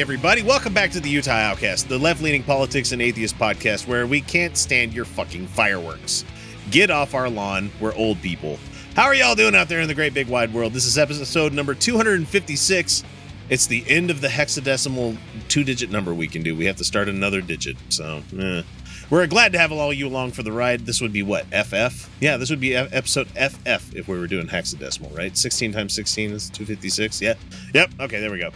Everybody, welcome back to the Utah Outcast, the left leaning politics and atheist podcast where we can't stand your fucking fireworks. Get off our lawn, we're old people. How are y'all doing out there in the great big wide world? This is episode number 256. It's the end of the hexadecimal two digit number we can do. We have to start another digit. So, eh. we're glad to have all you along for the ride. This would be what? FF? Yeah, this would be episode FF if we were doing hexadecimal, right? 16 times 16 is 256. Yeah. Yep. Okay, there we go.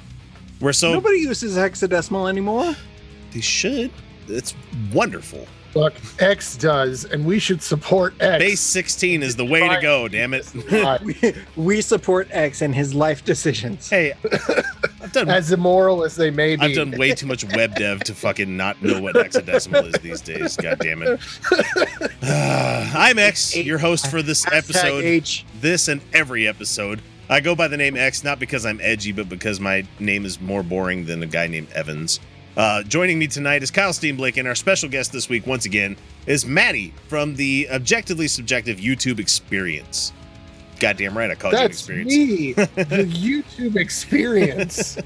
We're so. Nobody uses hexadecimal anymore. They should. It's wonderful. Look, X does, and we should support X. Base 16 is the way to go, damn it. We, we support X and his life decisions. hey, I've done as immoral as they may be. I've done way too much web dev to fucking not know what hexadecimal is these days. God damn it. Uh, I'm X, your host for this episode. H. This and every episode. I go by the name X not because I'm edgy, but because my name is more boring than a guy named Evans. Uh, joining me tonight is Kyle Steenblake, and our special guest this week, once again, is Maddie from the Objectively Subjective YouTube Experience. Goddamn right, I called That's you an experience. me, the YouTube experience.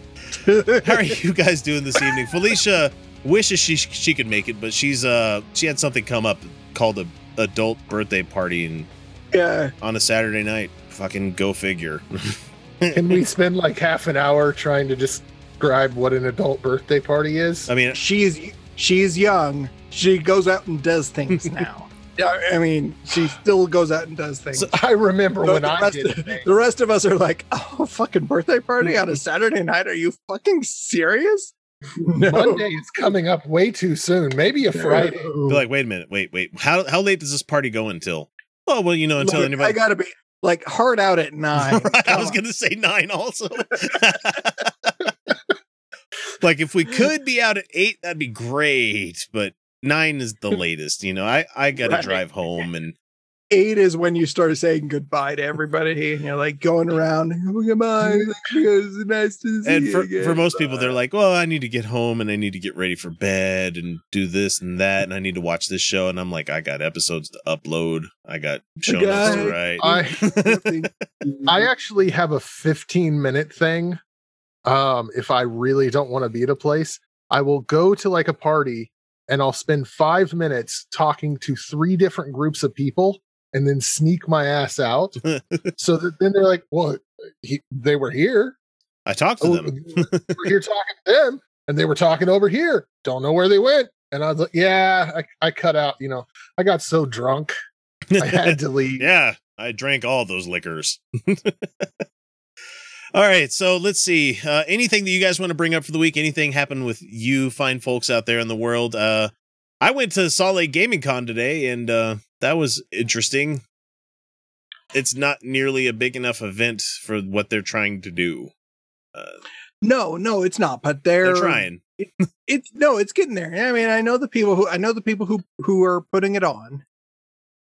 How are you guys doing this evening? Felicia wishes she she could make it, but she's uh she had something come up called a adult birthday party and Yeah. on a Saturday night. Fucking go figure. Can we spend like half an hour trying to describe what an adult birthday party is? I mean, She's she's young. She goes out and does things now. Yeah, I mean, she still goes out and does things. I remember The when I rest, did it. the rest of us are like, oh, fucking birthday party on a Saturday night? Are you fucking serious? No. Monday is coming up way too soon. Maybe a Friday. be like, wait a minute, wait, wait. How how late does this party go until? Oh well, you know, until Look, anybody. I gotta be like hard out at nine. Right, I was on. gonna say nine also. like if we could be out at eight, that'd be great. But nine is the latest. You know, I I gotta Right. drive home and eight is when you start saying goodbye to everybody and you're like going around goodbye it's nice to see and you for, again. for most people they're like well i need to get home and i need to get ready for bed and do this and that and i need to watch this show and i'm like i got episodes to upload i got show notes to write I I actually have a 15 minute thing. Um, if I really don't want to be at a place, I will go to like a party and I'll spend five minutes talking to three different groups of people and then sneak my ass out. so that then they're like, well, he, they were here. i talked to Oh, them we're here talking to them and they were talking over here. Don't know where they went. And I was like, yeah, I, I cut out, you know, I got so drunk. I had to leave. yeah i drank all those liquors all right so let's see uh anything that you guys want to bring up for the week anything happen with you fine folks out there in the world uh i went to salt lake gaming con today and uh that was interesting. It's not nearly a big enough event for what they're trying to do. Uh, no no it's not but they're, they're trying. it's no it's getting there. I mean i know the people who i know the people who who are putting it on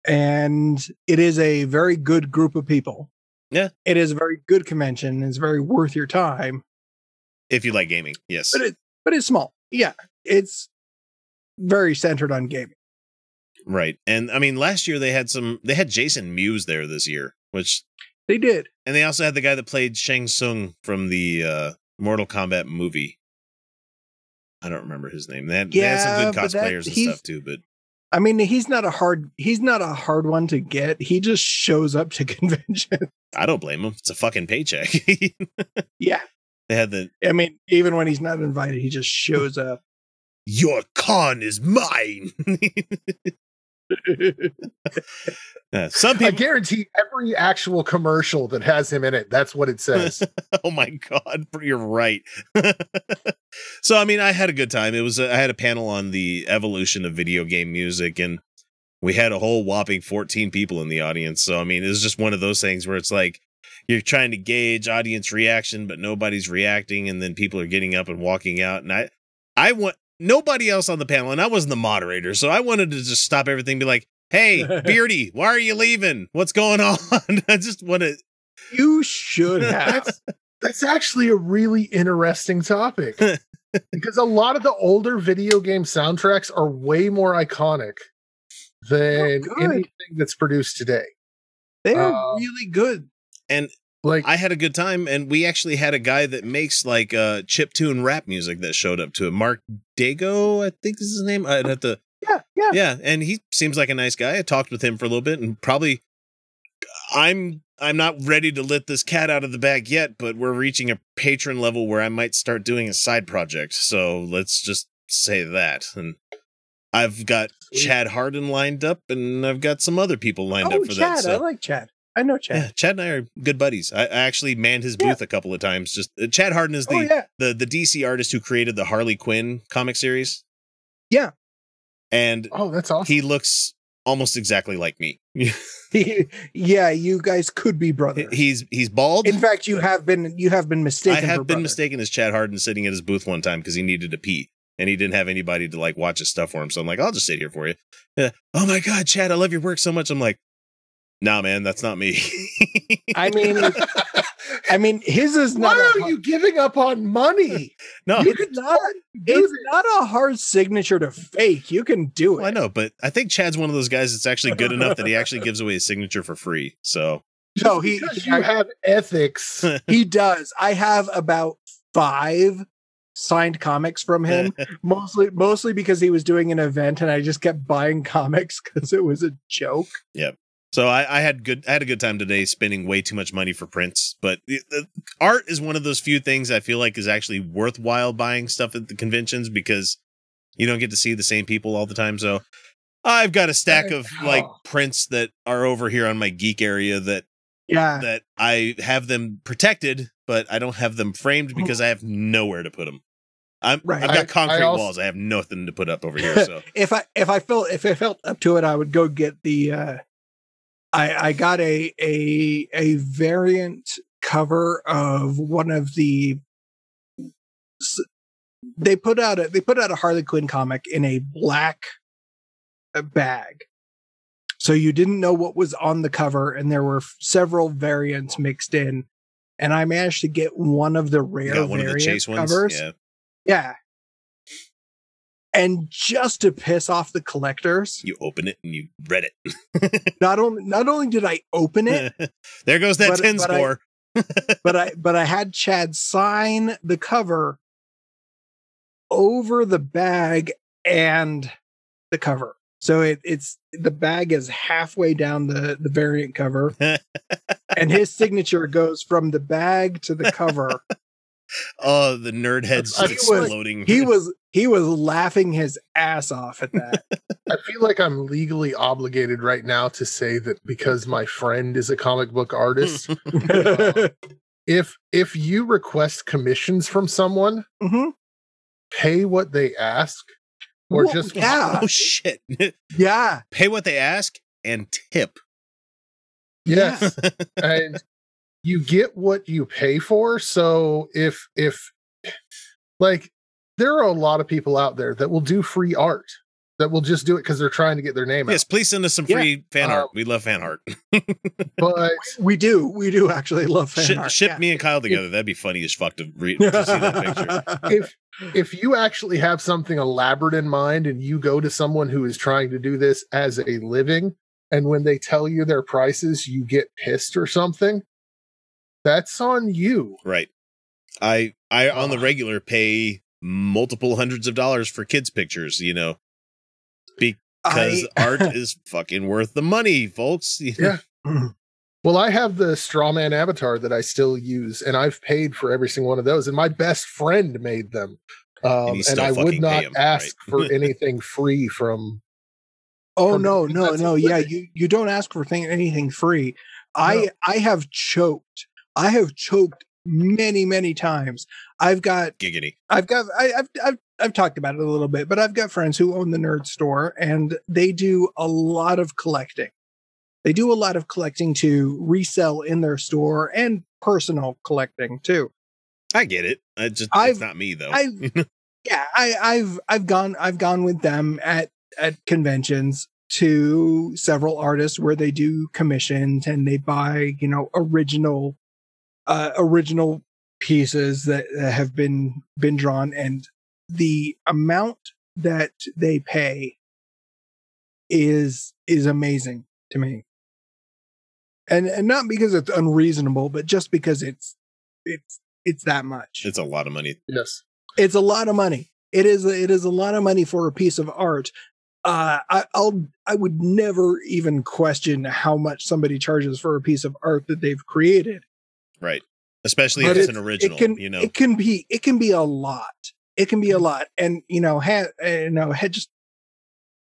and it is a very good group of people. Yeah. it is a very good convention. It's very worth your time. If you like gaming yes. But it but it's small. Yeah it's very centered on gaming right and i mean last year they had some they had jason mewes there this year which they did And they also had the guy that played Shang Tsung from the uh, Mortal Kombat movie. I don't remember his name. They had, they had some good but that- cosplayers and stuff too, but I mean, he's not a hard he's not a hard one to get. He just shows up to convention. I don't blame him. It's a fucking paycheck. yeah. they had the I mean, even when he's not invited, he just shows up. your con is mine. Yeah, some I guarantee every actual commercial that has him in it, that's what it says. oh my god, you're right. so I mean, I had a good time. It was I had a panel on the evolution of video game music, and we had a whole whopping 14 people in the audience. So I mean, it was just one of those things where it's like you're trying to gauge audience reaction, but nobody's reacting, and then people are getting up and walking out. And I, I want nobody else on the panel, and I wasn't the moderator, so I wanted to just stop everything, and be like. Hey, Beardy, why are you leaving? What's going on? I just want to You should have. that's, that's actually a really interesting topic because a lot of the older video game soundtracks are way more iconic than good. anything that's produced today. They're Uh, really good. Like, I had a good time, and we actually had a guy that makes like uh chip tune rap music that showed up to it. Mark Dago, I think is his name. I'd have to Yeah, yeah. yeah, and he seems like a nice guy. I talked with him for a little bit, and probably I'm I'm not ready to let this cat out of the bag yet, but we're reaching a patron level where I might start doing a side project. So let's just say that. And I've got Chad Hardin lined up, and I've got some other people lined Oh, up for Chad. that. So. I like Chad. I know Chad. Yeah, Chad and I are good buddies. I, I actually manned his Yeah. booth a couple of times. Just uh, Chad Hardin is the, oh yeah. the the DC artist who created the Harley Quinn comic series. Yeah. and oh, that's awesome. he looks almost exactly like me. yeah, you guys could be brothers. he's he's bald. In fact, you have been you have been I mistaken. for have been brother. mistaken as Chad Hardin sitting at his booth one time because he needed to pee and he didn't have anybody to like watch his stuff for him. So I'm like, I'll just sit here for you. Yeah. Oh my god, Chad, I love your work so much. I'm like, nah, man, that's not me. I mean, I mean, his is not. Why are you giving up on money? no, hard- It's not. It's not a hard signature to fake. You can do it. Well, I know, but I think Chad's one of those guys that's actually good enough that he actually gives away his signature for free. So No, he Because you have ethics. he does. I have about five signed comics from him, mostly mostly because he was doing an event and I just kept buying comics because it was a joke. So I, I had good I had a good time today spending way too much money for prints, but the, the art is one of those few things I feel like is actually worthwhile buying stuff at the conventions because you don't get to see the same people all the time. So I've got a stack of like Oh. prints that are over here on my geek area that Yeah. that I have them protected, but I don't have them framed because I have nowhere to put them. I'm, Right. I've got I- I concrete also- walls. I have nothing to put up over here. So if I if I felt if I felt up to it, I would go get the uh I I got a a a variant cover of one of the they put out a they put out a Harley Quinn comic in a black uh, bag. So you didn't know what was on the cover and there were several variants mixed in and I managed to get one of the rare got one of the variant chase ones. covers. Yeah. Yeah. And just to piss off the collectors, You open it and you read it. not only not only did I open it, there goes that But- 10 but I- score. but I but I had Chad sign the cover over the bag and the cover. So it, it's the bag is halfway down the the variant cover, and his signature goes from the bag to the cover. oh, the nerd head's I just exploding. He was he was laughing his ass off at that. I feel like I'm legally obligated right now to say that because my friend is a comic book artist, if if you request commissions from someone, Mhm. pay what they ask, or Well, just yeah. oh, shit. Yeah, Pay what they ask and tip. yes, and you get what you pay for. So if if like there are a lot of people out there that will do free art that will just do it because they're trying to get their name out. Yes, please send us some Yeah. free fan Um, art. We love fan art. But we do we do actually love fan Ship, art. ship yeah. me and Kyle together. That'd be funny as fuck to, read, to see that picture. if if you actually have something elaborate in mind and you go to someone who is trying to do this as a living and when they tell you their prices you get pissed or something that's on you Right. I I on the regular pay multiple hundreds of dollars for kids pictures, you know. Because I art is fucking worth the money, folks. Yeah. Well, I have the Strawman avatar that I still use, and I've paid for every single one of those. And my best friend made them, um, you and, I would not him, ask right? for anything free from. Oh from- no, no, no. a Yeah, you you don't ask for thing, anything free. I I have choked. I have choked many many times. I've got Giggity. I've got I, I've I've I've talked about it a little bit, but I've got friends who own the nerd store and they do a lot of collecting. They do a lot of collecting to resell in their store and personal collecting too. I get it. I just it's not me though. I've yeah, I, I've I've gone I've gone with them at at conventions to several artists where they do commissions and they buy you know original uh original pieces that, that have been been drawn and the amount that they pay is is amazing to me and and not because it's unreasonable but just because it's it's it's that much it's a lot of money. Yes. it's a lot of money. It is it is a lot of money for a piece of art. Uh, I, I'll I would never even question how much somebody charges for a piece of art that they've created. Right. Especially But if it's, an original, It can you know. it can be it can be a lot. It can be a lot, and you know, hat uh, you know, had just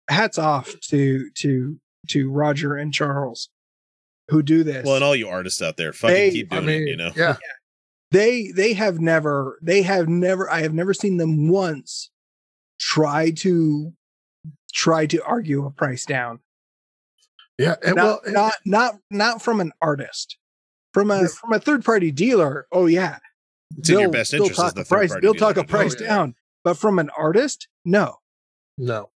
hats off to to to Roger and Charles who do this. well, and all you artists out there, fucking They- keep I doing mean, it, you know. yeah. they they have never they have never i have never seen them once try to try to argue a price down Yeah. And not, well, not not not from an artist from a This- from a third party dealer oh yeah It's in your They'll- best they'll interest as talk the a price they'll talk a price it. yeah. down but from an artist no No.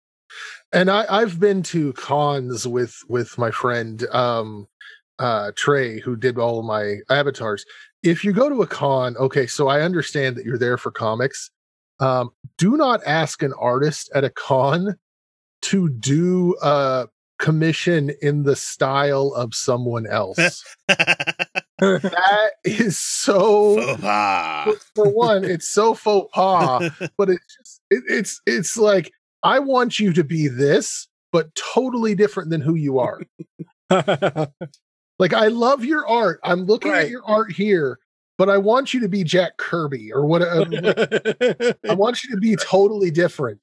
And I, I've been to cons with with my friend um uh Trey, who did all of my avatars. If you go to a con, okay, so I understand that you're there for comics. Um, do not ask an artist at a con to do a commission in the style of someone else. That is so Faux for one, it's so faux pas, but it's just it, it's it's like I want you to be this, but totally different than who you are. like I love your art. I'm looking Right. at your art here, but I want you to be Jack Kirby or whatever. Uh, I want you to be totally different.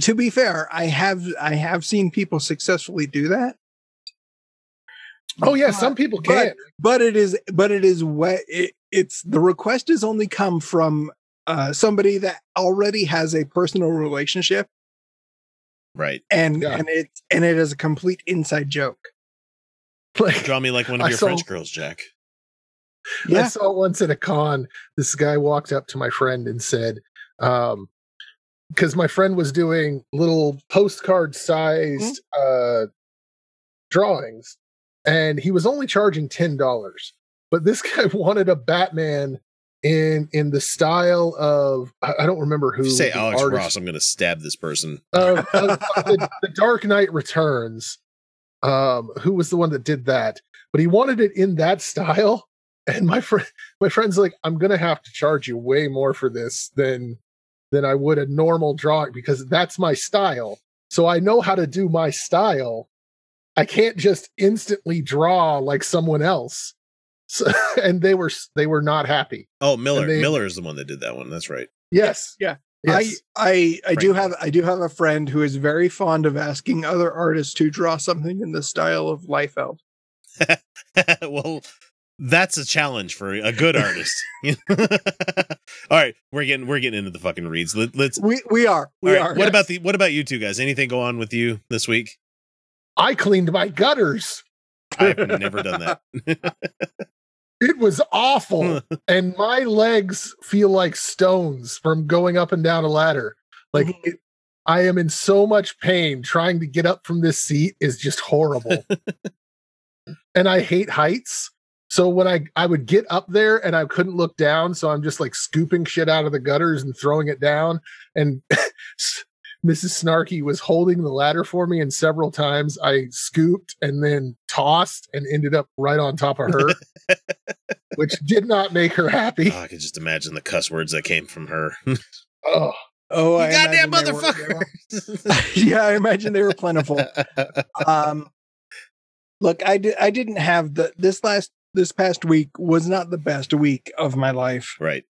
to be fair i have i have seen people successfully do that Oh yeah, But- some people but- can. but it is but it is what it, it's the request has only come from uh somebody that already has a personal relationship right. and Yeah. and it and it is a complete inside joke Like Draw me like one of I your saw- French girls, Jack. I yeah saw once at a con, this guy walked up to my friend and said, um, because my friend was doing little postcard sized uh drawings, and he was only charging ten dollars. But this guy wanted a Batman in in the style of I, don't remember who say Alex artist- Ross, I'm going to stab this person. of the, the Dark Knight Returns. Um, who was the one that did that? But he wanted it in that style. And my friend, my friend's like, I'm gonna have to charge you way more for this than than I would a normal drawing because that's my style. So I know how to do my style. I can't just instantly draw like someone else. So, and they were they were not happy. Oh, Miller. they- Miller is the one that did that one. That's right. Yes. Yeah. Yes. I I I do have I do have a friend who is very fond of asking other artists to draw something in the style of Liefeld. well, that's a challenge for a good artist. All right, we're getting we're getting into the fucking reads. Let, let's. We we are we all right, are. What about the what about you two guys? Anything go on with you this week? I cleaned my gutters. I've never done that. It was awful. and my legs feel like stones from going up and down a ladder. Like Mhm. it, I am in so much pain trying to get up from this seat is just horrible. and I hate heights. So when I I would get up there and I couldn't look down, so I'm just like scooping shit out of the gutters and throwing it down. And Mrs. Snarky was holding the ladder for me, and several times I scooped and then tossed and ended up right on top of her, which did not make her happy. Oh, I could just imagine the cuss words that came from her. Oh, Oh, You I goddamn imagine they were- they were- motherfucker. yeah, I imagine they were plentiful. Um, look, I did. I didn't have the this last this past week was not the best week of my life. right.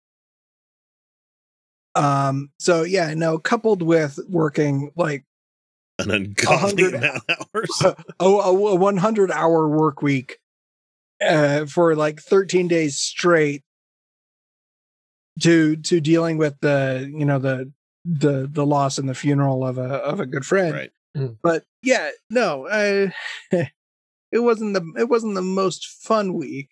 Um, so yeah, no, coupled with working like An ungodly amount of hours. a, a, a 100 hour work week uh, for like 13 days straight to to dealing with the you know the the the loss and the funeral of a of a good friend Right. but yeah no I, it wasn't the it wasn't the most fun week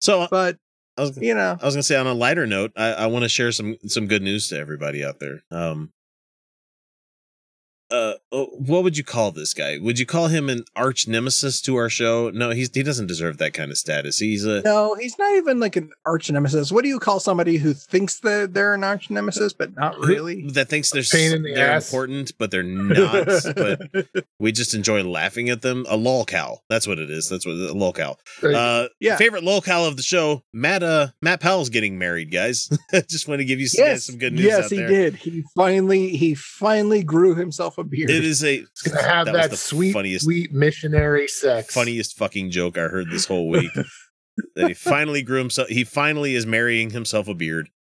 So but I was, you know I was gonna say on a lighter note, I, I want to share some some good news to everybody out there. Um, uh, uh, what would you call this guy? Would you call him an arch nemesis to our show? No, he's he doesn't deserve that kind of status. He's a no he's not even like an arch nemesis what do you call somebody who thinks that they're an arch nemesis but not really that thinks they're Pain in the they're ass. important, but they're not. but we just enjoy laughing at them. A lolcow. That's what it is. That's what a lolcow. Uh, Yeah. Favorite lolcow of the show, Matt. Uh, Matt Powell's getting married, guys. just want to give you some, guys some good news yes, out he there. did. He finally he finally grew himself a beard. It is a It's gonna have that that, was the sweet, funniest sweet missionary sex. funniest fucking joke I heard this whole week. that he finally grew himself. He finally is marrying himself a beard.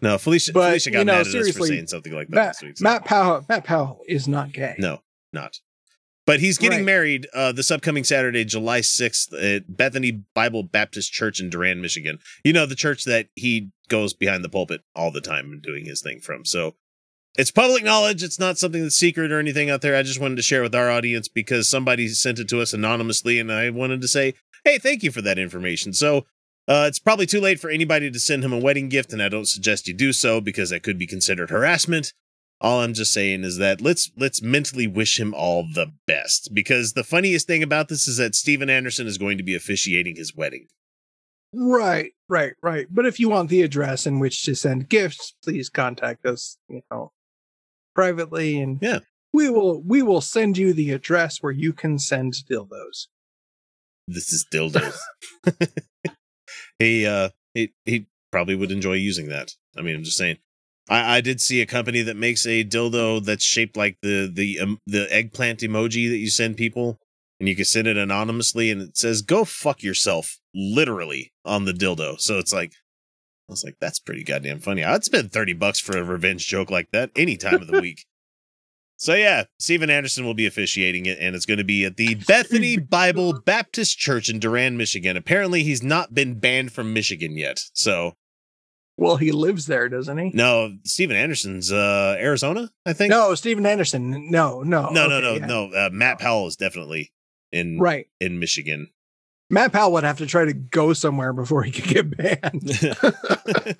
no, Felicia. But, Felicia got you know, mad at us for seriously, saying something like that Matt, this week. so- Matt Powell. Matt Powell is not gay. No, not. But he's getting Right. married uh, this upcoming Saturday, July 6th, at Bethany Bible Baptist Church in Durand, Michigan. You know, the church that he goes behind the pulpit all the time and doing his thing from. So it's public knowledge. It's not something that's secret or anything out there. I just wanted to share with our audience because somebody sent it to us anonymously, and I wanted to say, hey, thank you for that information. So uh, it's probably too late for anybody to send him a wedding gift, and I don't suggest you do so because that could be considered harassment. All I'm just saying is that let's let's mentally wish him all the best because the funniest thing about this is that Steven Anderson is going to be officiating his wedding. Right, right, right. But if you want the address in which to send gifts, please contact us. You know, privately, and Yeah. we will we will send you the address where you can send dildos. This is dildos. he uh he he probably would enjoy using that. I mean, I'm just saying. I, I did see a company that makes a dildo that's shaped like the the um, the eggplant emoji that you send people, and you can send it anonymously, and it says "Go fuck yourself" literally on the dildo. So it's like, I was like, that's pretty goddamn funny. I'd spend thirty bucks for a revenge joke like that any time of the week. So yeah, Steven Anderson will be officiating it, and it's going to be at the Bethany Bible Baptist Church in Durand, Michigan. Apparently, he's not been banned from Michigan yet. So Well, he lives there, doesn't he? no, Steven Anderson's uh, Arizona, I think. No, Steven Anderson. No, no, no, no, okay, no, yeah. no. Uh, Matt Powell is definitely in Right. in Michigan. Matt Powell would have to try to go somewhere before he could get banned.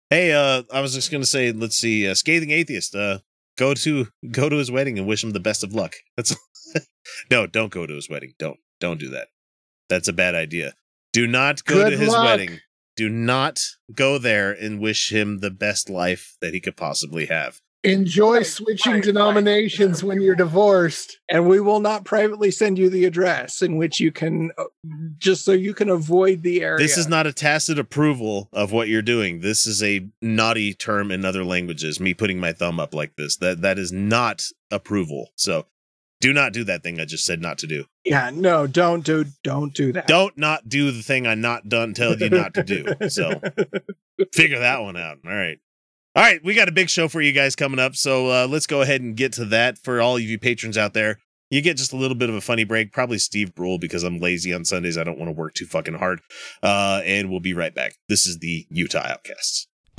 hey, uh, I was just gonna say, let's see, uh, scathing atheist. Uh, go to go to his wedding and wish him the best of luck. That's no, don't go to his wedding. Don't don't do that. That's a bad idea. Do not go Good to his luck. wedding. Do not go there and wish him the best life that he could possibly have. Enjoy Right, switching right, right. denominations when you're divorced. and we will not privately send you the address in which you can uh, just so you can avoid the area. This is not a tacit approval of what you're doing. This is a naughty term in other languages. Me putting my thumb up like this. That that is not approval. So do not do that thing I just said not to do. Yeah, no, don't do don't do that. Don't not do the thing I not done told you not to do. So figure that one out. All right. All right, we got a big show for you guys coming up. So uh, let's go ahead and get to that for all of you patrons out there. You get just a little bit of a funny break, probably Steve Brule because I'm lazy on Sundays. I don't want to work too fucking hard. Uh, and we'll be right back. This is the Utah Outcasts.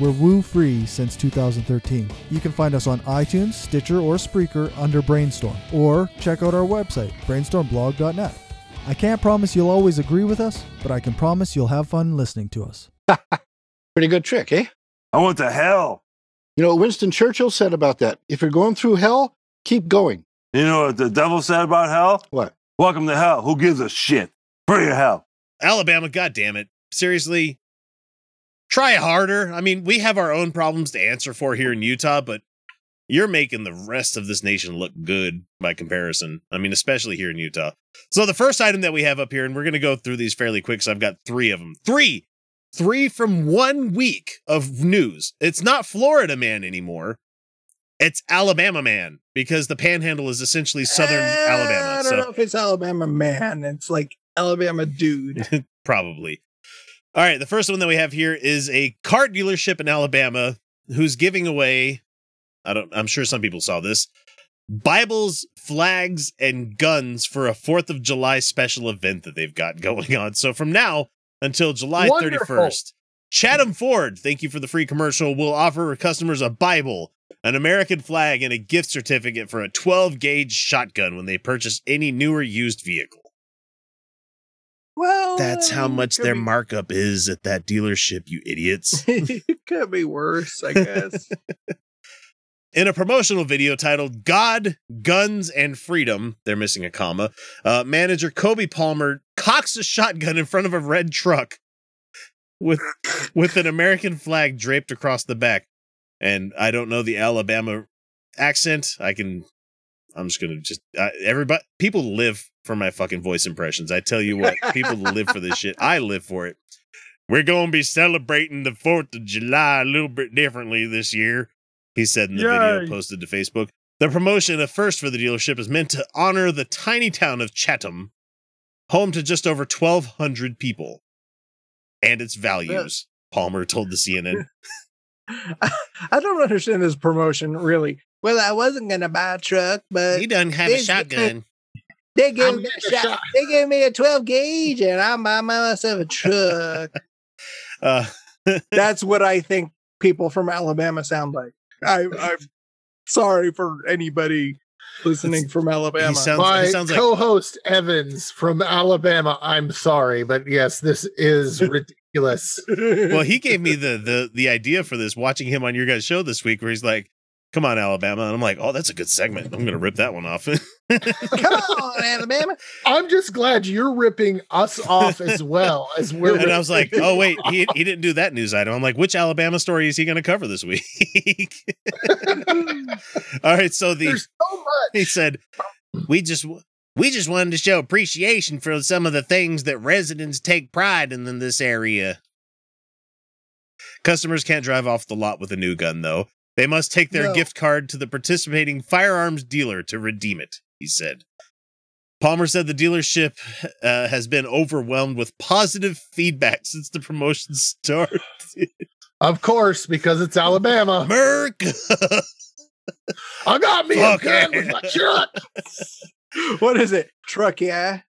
we're woo free since 2013. You can find us on iTunes, Stitcher, or Spreaker under Brainstorm, or check out our website, brainstormblog.net. I can't promise you'll always agree with us, but I can promise you'll have fun listening to us. Pretty good trick, eh? I went to hell. You know what Winston Churchill said about that? If you're going through hell, keep going. You know what the devil said about hell? What? Welcome to hell. Who gives a shit? Free of hell. Alabama, God damn it. Seriously, try harder. I mean, we have our own problems to answer for here in Utah, but you're making the rest of this nation look good by comparison. I mean, especially here in Utah. So the first item that we have up here, and we're going to go through these fairly quick, so I've got three of them. Three! Three from one week of news. It's not Florida man anymore. It's Alabama man because the panhandle is essentially southern Eh, Alabama. I don't So know if it's Alabama man. It's like Alabama dude. Probably. All right. The first one that we have here is a car dealership in Alabama who's giving away. I don't. I'm sure some people saw this. Bibles, flags, and guns for a Fourth of July special event that they've got going on. So from now until July Wonderful. 31st, Chatom Ford, thank you for the free commercial, will offer customers a Bible, an American flag, and a gift certificate for a 12 gauge shotgun when they purchase any new or used vehicle. Well, That's how much their be- markup is at that dealership, you idiots. it could be worse, I guess. In a promotional video titled God, Guns, and Freedom, they're missing a comma, uh, manager Cody Palmer cocks a shotgun in front of a red truck with with an American flag draped across the back. And I don't know the Alabama accent. I can I'm just gonna just uh, everybody people live for my fucking voice impressions. I tell you what, people live for this shit. I live for it. We're gonna be celebrating the Fourth of July a little bit differently this year, he said in the video posted to Facebook. The promotion, a first for the dealership, is meant to honor the tiny town of Chatom, home to just over 1,200 people, and its values. Palmer told the CNN. I don't understand this promotion really. Well, I wasn't gonna buy a truck, but he doesn't have a shotgun. they gave me a shot. shot. They gave me a 12 gauge, and I'm buying myself a truck. Uh, That's what I think people from Alabama sound like. I, I'm sorry for anybody listening from Alabama. he sounds, My he sounds like co-host Evans from Alabama. I'm sorry, but yes, this is ridiculous. well, he gave me the the the idea for this watching him on your guys' show this week, where he's like, "Come on, Alabama," and I'm like, "Oh, that's a good segment. I'm gonna rip that one off." Come on, Alabama. I'm just glad you're ripping us off as well as we're. and I was like, "Oh wait, he he didn't do that news item." I'm like, "Which Alabama story is he gonna cover this week?" All right, so the There's so much. he said, "We just." We just wanted to show appreciation for some of the things that residents take pride in in this area. Customers can't drive off the lot with a new gun, though. They must take their No. gift card to the participating firearms dealer to redeem it, he said. Palmer said the dealership uh, has been overwhelmed with positive feedback since the promotion started. Of course, because it's Alabama. America! I got me Fuck a gun yeah. with my truck. What is it? Truck, yeah.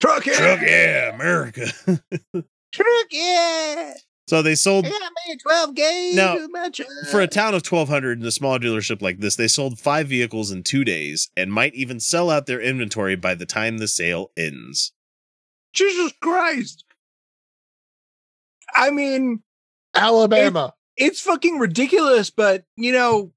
Truck, yeah. Truck, yeah, America. Truck, yeah. So they sold I got me a 12 gauge. Now, with my truck. for a town of 1200 in a small dealership like this they sold five vehicles in two days and might even sell out their inventory by the time the sale ends Jesus Christ. I mean, Alabama. it's fucking ridiculous, but you know,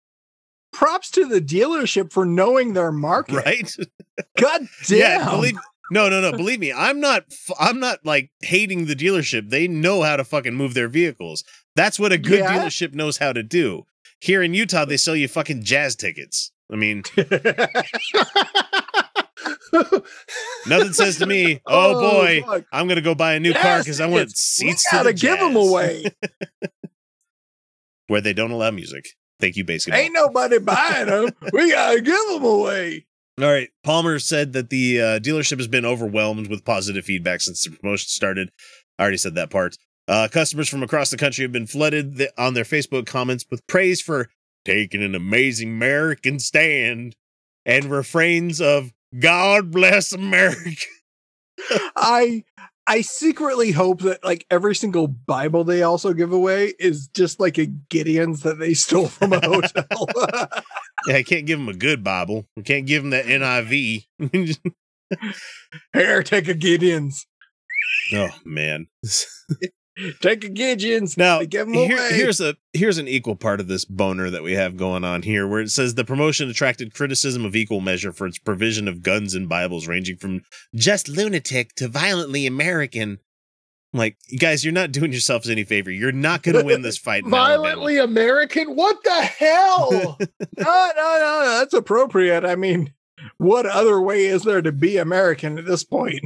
props to the dealership for knowing their market. right God damn. yeah believe no no no believe me i'm not i'm not like hating the dealership they know how to fucking move their vehicles that's what a good Yeah? dealership knows how to do here in utah they sell you fucking jazz tickets i mean nothing says to me oh, oh, boy fuck. i'm gonna go buy a new car because i want tickets. We seats to gotta the give them away. where they don't allow music. Thank you, basically. Ain't nobody buying them. We gotta give them away. All right. Palmer said that the uh, dealership has been overwhelmed with positive feedback since the promotion started. I already said that part. Uh, customers from across the country have been flooded th- on their Facebook comments with praise for taking an amazing American stand and refrains of "God bless America." I I secretly hope that like every single Bible they also give away is just like a Gideon's that they stole from a hotel. Yeah, I can't give them a good Bible. I can't give them that NIV. Here, take a Gideon's. oh man. Take a Gideon's. Now, here- away. here's a here's an equal part of this boner that we have going on here, where it says the promotion attracted criticism of equal measure for its provision of guns and Bibles, ranging from just lunatic to violently American. I'm Like, you guys, you're not doing yourselves any favor. You're not going to win this fight. Alabama. Violently American? What the hell? no, no, no, no. That's appropriate. I mean, what other way is there to be American at this point?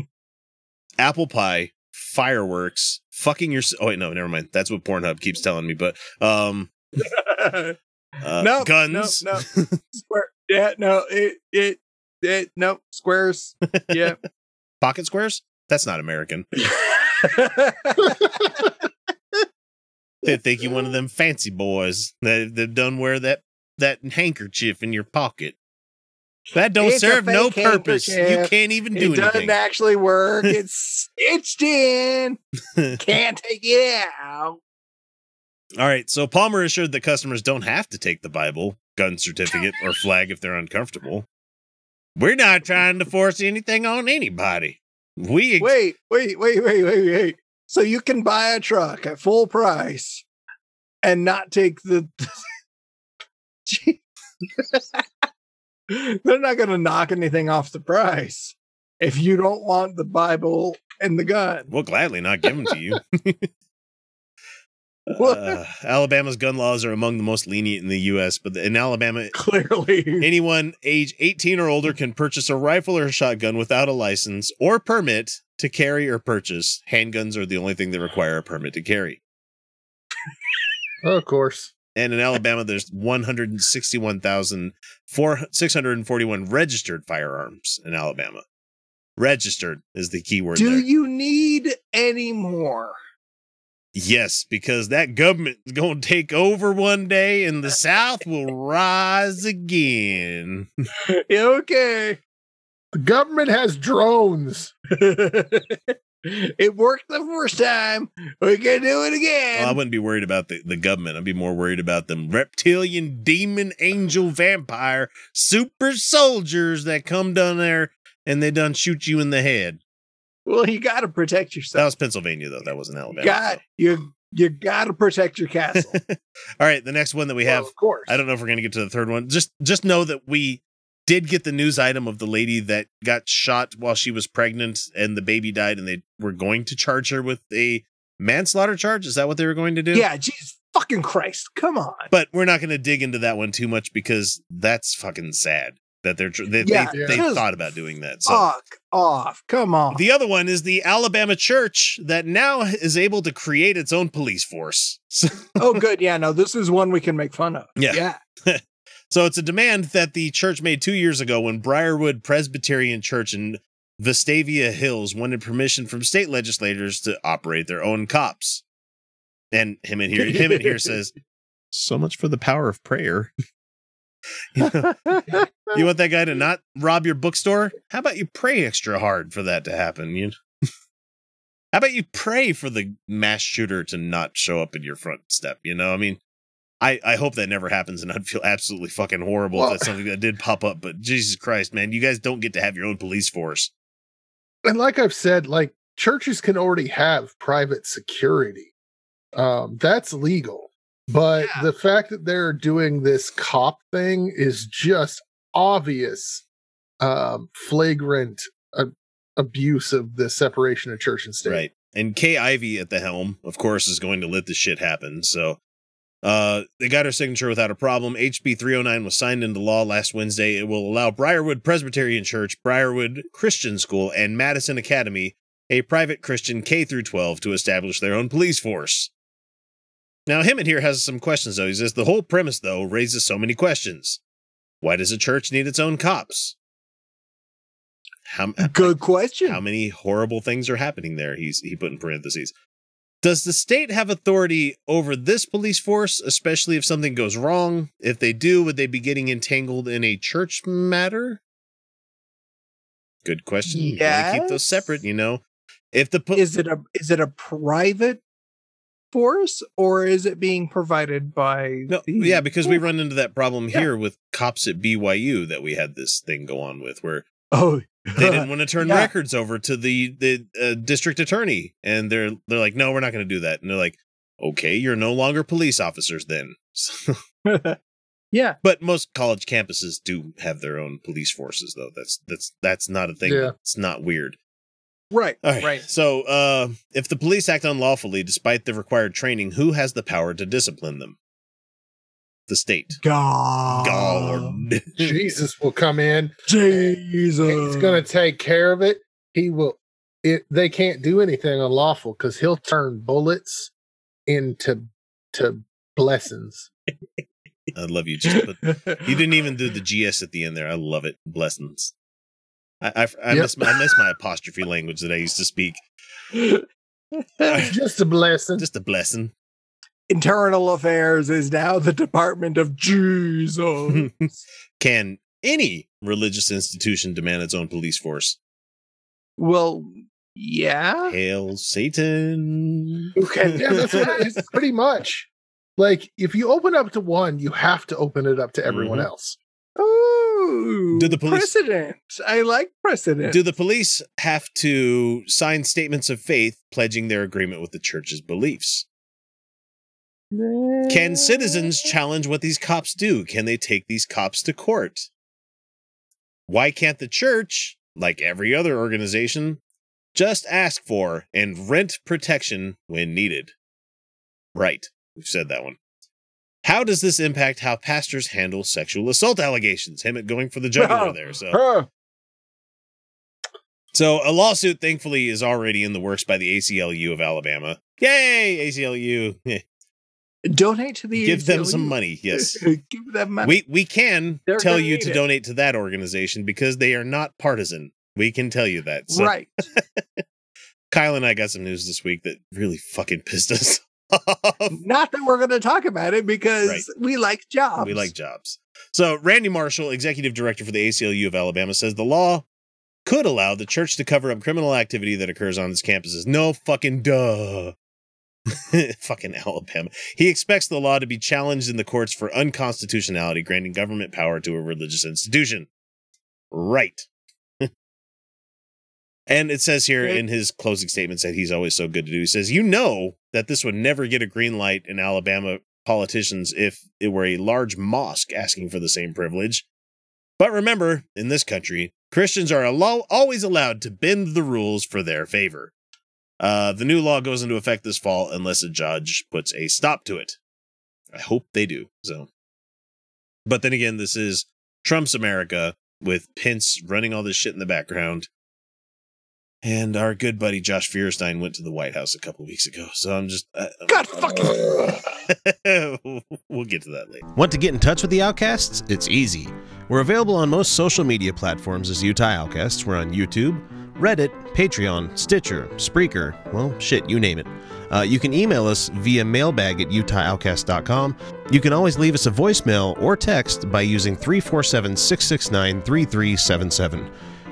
apple pie, fireworks, fucking your. Oh wait, no, never mind. That's what Pornhub keeps telling me. But um, uh, no, guns. No, no. Square. Yeah, no, it, it, it, no, squares. Yeah. pocket squares. That's not American. They think you're one of them fancy boys that that done wear that that handkerchief in your pocket. That don't It's serve no purpose. You can't even do it It doesn't actually work. It's stitched in. Can't take it out. All right, so Palmer assured that customers don't have to take the Bible, gun certificate, or flag if they're uncomfortable. We're not trying to force anything on anybody. We ex- Wait, wait, wait, wait, wait, wait. So you can buy a truck at full price and not take the. They're not going to knock anything off the price if you don't want the Bible and the gun. We'll gladly not give them to you. Uh, Alabama's gun laws are among the most lenient in the U.S., but in Alabama, Clearly, anyone age 18 or older can purchase a rifle or a shotgun without a license or permit to carry or purchase. Handguns are the only thing that require a permit to carry. of course. And in Alabama, there's 161,641 registered firearms in Alabama. Registered is the key word do there. you need any more? Yes, because that government is going to take over one day and the South will rise again. okay. The government has drones. it worked the first time. We can do it again. Well, I wouldn't be worried about the, the government. I'd be more worried about them reptilian, demon, angel, vampire, super soldiers that come down there and they done shoot you in the head. Well, you got to protect yourself. That was Pennsylvania, though. That wasn't Alabama. God, you you got to protect your castle. All right, the next one that we have. Well, of course. I don't know if we're going to get to the third one. Just just know that we did get the news item of the lady that got shot while she was pregnant and the baby died, and they were going to charge her with a manslaughter charge. Is that what they were going to do? yeah, Jesus fucking Christ, come on. But we're not going to dig into that one too much because that's fucking sad that they're they, Yeah, they, they thought about doing that. So Fuck off, come on. the other one is the Alabama church that now is able to create its own police force. Oh, good. Yeah, no, this is one we can make fun of. Yeah. yeah. so it's a demand that the church made two years ago when Briarwood Presbyterian Church in Vestavia Hills wanted permission from state legislators to operate their own cops. And Hemant here, Hemant here says, "So much for the power of prayer." you, know, you want that guy to not rob your bookstore? How about you pray extra hard for that to happen? You. How about you pray for the mass shooter to not show up in your front step? You know, I mean, I, I hope that never happens, and I'd feel absolutely fucking horrible Well- if that's something that did pop up. But Jesus Christ, man, you guys don't get to have your own police force. and like I've said, like churches can already have private security. Um, that's legal. But Yeah. the fact that they're doing this cop thing is just obvious, um, flagrant uh, abuse of the separation of church and state. Right. And Kay Ivey at the helm, of course, is going to let this shit happen. So uh they got her signature without a problem. HB 309 was signed into law last Wednesday. It will allow Briarwood Presbyterian Church, Briarwood Christian School, and Madison Academy, a private Christian K through 12, to establish their own police force. Now, in here has some questions though. He says the whole premise though raises so many questions. Why does a church need its own cops? How, Good question. how many horrible things are happening there? He's he put in parentheses. Does the state have authority over this police force especially if something goes wrong? If they do would they be getting entangled in a church matter? Good question. Yeah, keep those separate you know? If the po- is it a is it a private force or is it being provided by no, the- yeah because we run into that problem Yeah. here with cops at byu that we had this thing go on with where Oh, They didn't want to turn Yeah. records over to the the uh, district attorney, and they're they're like, no, we're not going to do that. And they're like, okay, you're no longer police officers then. yeah. but most college campuses do have their own police forces, though. That's that's that's not a thing. Yeah. It's not weird. Right. All right. Right. So, uh, if the police act unlawfully despite the required training, who has the power to discipline them? The state. God. God. Jesus will come in. Jesus. He's going to take care of it. He will. It, they can't do anything unlawful because he'll turn bullets into to blessings. I love you. Just put, you didn't even do the GS at the end there. I love it. Blessings. I I, I Yep. miss I miss my apostrophe language that I used to speak. Just a blessing. Just a blessing. Internal Affairs is now the Department of Jesus. Can any religious institution demand its own police force? well, yeah. Hail Satan. Okay. yeah, that's what it is. Pretty much. Like if you open up to one, you have to open it up to everyone Mhm. else. Ooh. Do the police- precedent? I like precedent. Do the police have to sign statements of faith pledging their agreement with the church's beliefs? Can citizens challenge what these cops do? Can they take these cops to court? Why can't the church, like every other organization, just ask for and rent protection when needed? Right. We've said that one. How does this impact how pastors handle sexual assault allegations? Him going for the jugular there. So So a lawsuit, thankfully, is already in the works by the ACLU of Alabama. Yay, ACLU! Donate to the Give them some money. Yes, Give them money. we we can They're tell you to it. donate to that organization because they are not partisan. We can tell you that. So right. Kyle and I got some news this week that really fucking pissed us off. Not that we're going to talk about it because Right. we like jobs. We like jobs. So, Randy Marshall, executive director for the ACLU of Alabama, says the law could allow the church to cover up criminal activity that occurs on its campuses. No fucking duh. fucking Alabama. He expects the law to be challenged in the courts for unconstitutionality, granting government power to a religious institution. Right. and it says here in his closing statements that he's always so good to do. He says, You know that this would never get a green light in Alabama politicians if it were a large mosque asking for the same privilege. But remember, in this country, Christians are allo- always allowed to bend the rules for their favor. Uh, the new law goes into effect this fall unless a judge puts a stop to it. I hope they do. So, but then again, this is Trump's America with Pence running all this shit in the background. And our good buddy Josh Feuerstein went to the White House a couple weeks ago. So I'm just. Uh, God fucking. we'll get to that later. Want to get in touch with the Outcasts? It's easy. We're available on most social media platforms as Utah Outcasts. We're on YouTube, Reddit, Patreon, Stitcher, Spreaker, well, shit, you name it. Uh, you can email us via mailbag at utahoutcast.com. You can always leave us a voicemail or text by using 347 669 3377.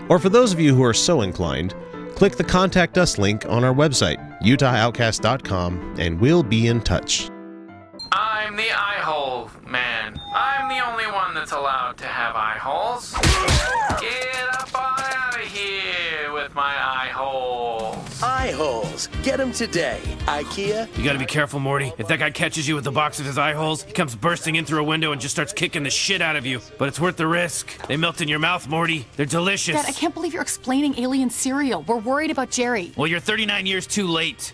Or for those of you who are so inclined, click the Contact Us link on our website, utahoutcast.com, and we'll be in touch. I'm the eye hole man. I'm the only one that's allowed to have eye holes. Get up on out of here with my eye holes. Eye holes. Get them today. IKEA. You gotta be careful, Morty. If that guy catches you with the box of his eye holes, he comes bursting in through a window and just starts kicking the shit out of you. But it's worth the risk. They melt in your mouth, Morty. They're delicious. Dad, I can't believe you're explaining alien cereal. We're worried about Jerry. Well, you're 39 years too late.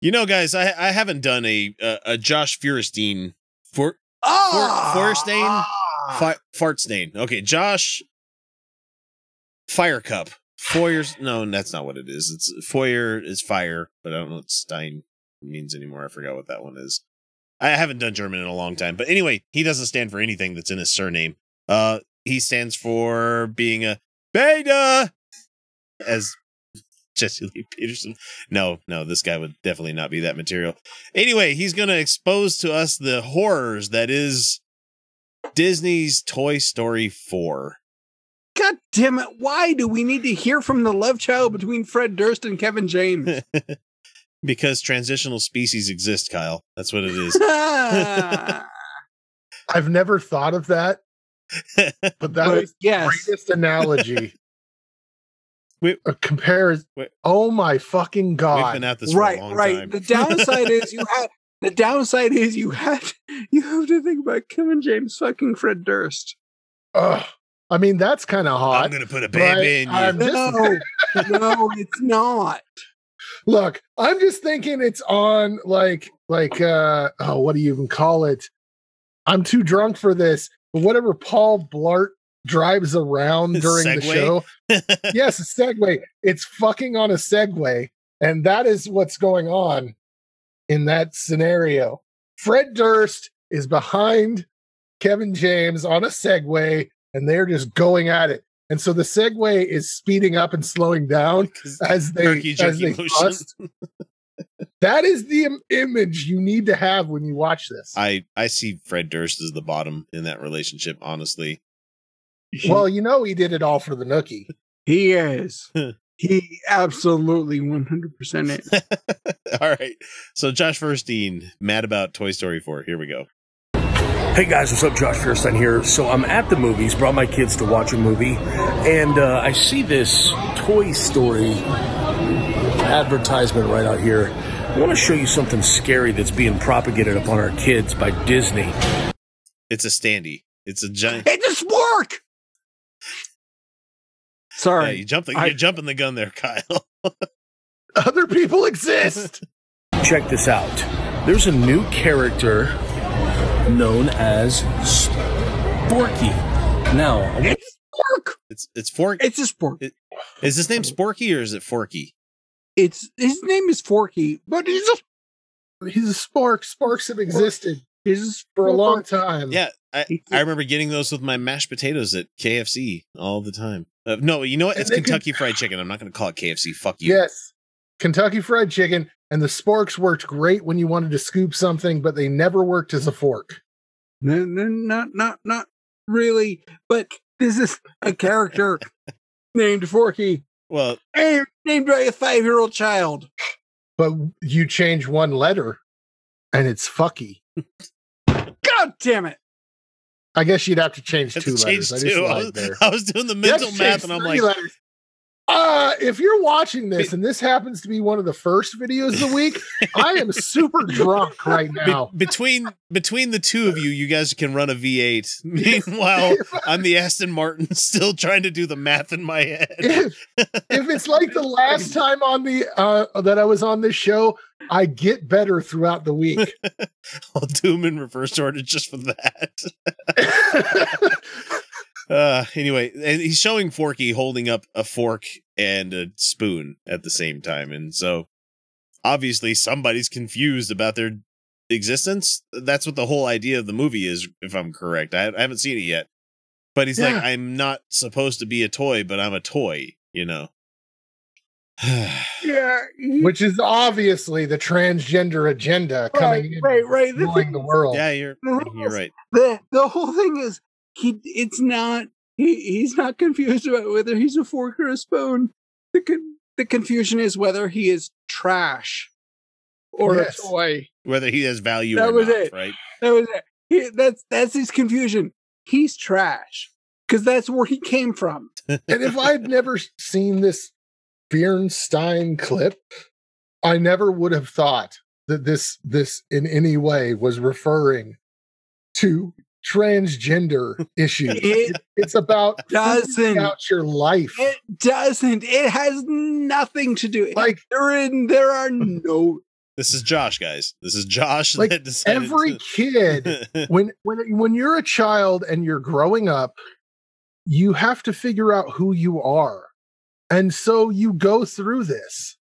You know, guys, I I haven't done a a, a Josh Feuerstein for Ah! For, Feuerstein Fi, Fartstain. Okay, Josh Fire Cup. Foyer's no, that's not what it is. It's Foyer is fire, but I don't know what Stein means anymore. I forgot what that one is. I haven't done German in a long time. But anyway, he doesn't stand for anything that's in his surname. Uh he stands for being a beta as Jesse Lee Peterson. No, no, this guy would definitely not be that material. Anyway, he's going to expose to us the horrors that is Disney's Toy Story 4. God damn it. Why do we need to hear from the love child between Fred Durst and Kevin James? because transitional species exist, Kyle. That's what it is. I've never thought of that But that But was yes. the greatest analogy. We- compares. Wait. Oh my fucking We've god! been at this for right, a long right. time. The downside is you have the downside is you have you have to think about Kevin James fucking Fred Durst. Ugh. I mean, that's kind of hot. I'm gonna put a but baby in you. I'm just- No, no, it's not. Look, I'm just thinking it's on like like uh oh, what do you even call it? I'm too drunk for this. But whatever Paul Blart drives around during the show. yes, a Segway. It's fucking on a Segway, and that is what's going on in that scenario. Fred Durst is behind Kevin James on a Segway, and they're just going at it. And so the Segway is speeding up and slowing down as they Jerky, as they motion. bust. That is the Im- image you need to have when you watch this. I I see Fred Durst as the bottom in that relationship. Honestly, well, you know he did it all for the nookie. He is. he absolutely 100% is. all right. So Josh Furstein, mad about Toy Story 4. Here we go. Hey guys, what's up? Josh Feuerstein here. So I'm at the movies, brought my kids to watch a movie, and uh, I see this Toy Story advertisement right out here. I want to show you something scary that's being propagated upon our kids by Disney. It's a standee. It's a giant. It's a spork. Sorry. Yeah, you jump the, I- you're jumping the gun there, Kyle. Other people exist. Check this out. There's a new character known as Sporky. Now, I It's spork. It's it's Fork. It's a spork. Is his name Sporky or is it Forky? It's his name is Forky, but he's a He's a spork. Sporks have existed he's for a long time. Yeah, I, I remember getting those with my mashed potatoes at KFC all the time. Uh, no, you know what? It's they could- Kentucky Fried Chicken. I'm not going to call it KFC. Fuck you. Yes. Kentucky Fried Chicken and the sporks worked great when you wanted to scoop something, but they never worked as a fork. No, no, not not not really. But this is a character named Forky, Well, and named by a five-year-old child. But you change one letter and it's fucky. God damn it! I guess you'd have to change two letters. changed I just too. I was. I was doing the mental math, and I'm like, letters. Uh, if you're watching this and this happens to be one of the first videos of the week, I am super drunk right be- now. between between the two of you, you guys can run a V8. Meanwhile, I'm the Aston Martin, still trying to do the math in my head. if, if it's like the last time on the uh that I was on this show, I get better throughout the week. I'll do them in reverse order just for that. Uh, anyway, and he's showing Forky holding up a fork and a spoon at the same time, and so obviously somebody's confused about their existence. That's what the whole idea of the movie is, if I'm correct. I, I haven't seen it yet, but he's like, I'm not supposed to be a toy, but I'm a toy, you know. Yeah, Which is obviously the transgender agenda coming in right, right. The thing the world. yeah, you're you're right. the the whole thing is he it's not he, he's not confused about whether he's a fork or a spoon the con- the confusion is whether he is trash or Yes. a toy Whether he has value That or was not, it. right? that was it he, that's that's his confusion he's trash because that's where he came from and if I'd never seen this Bernstein clip, I never would have thought that this this in any way was referring to transgender issue. It It- it's about doesn't. out your life. it doesn't it has nothing to do Like- there in there are no This is Josh, guys. This is Josh Like that every to- kid when when when you're a child and you're growing up you have to figure out who you are and so you go through this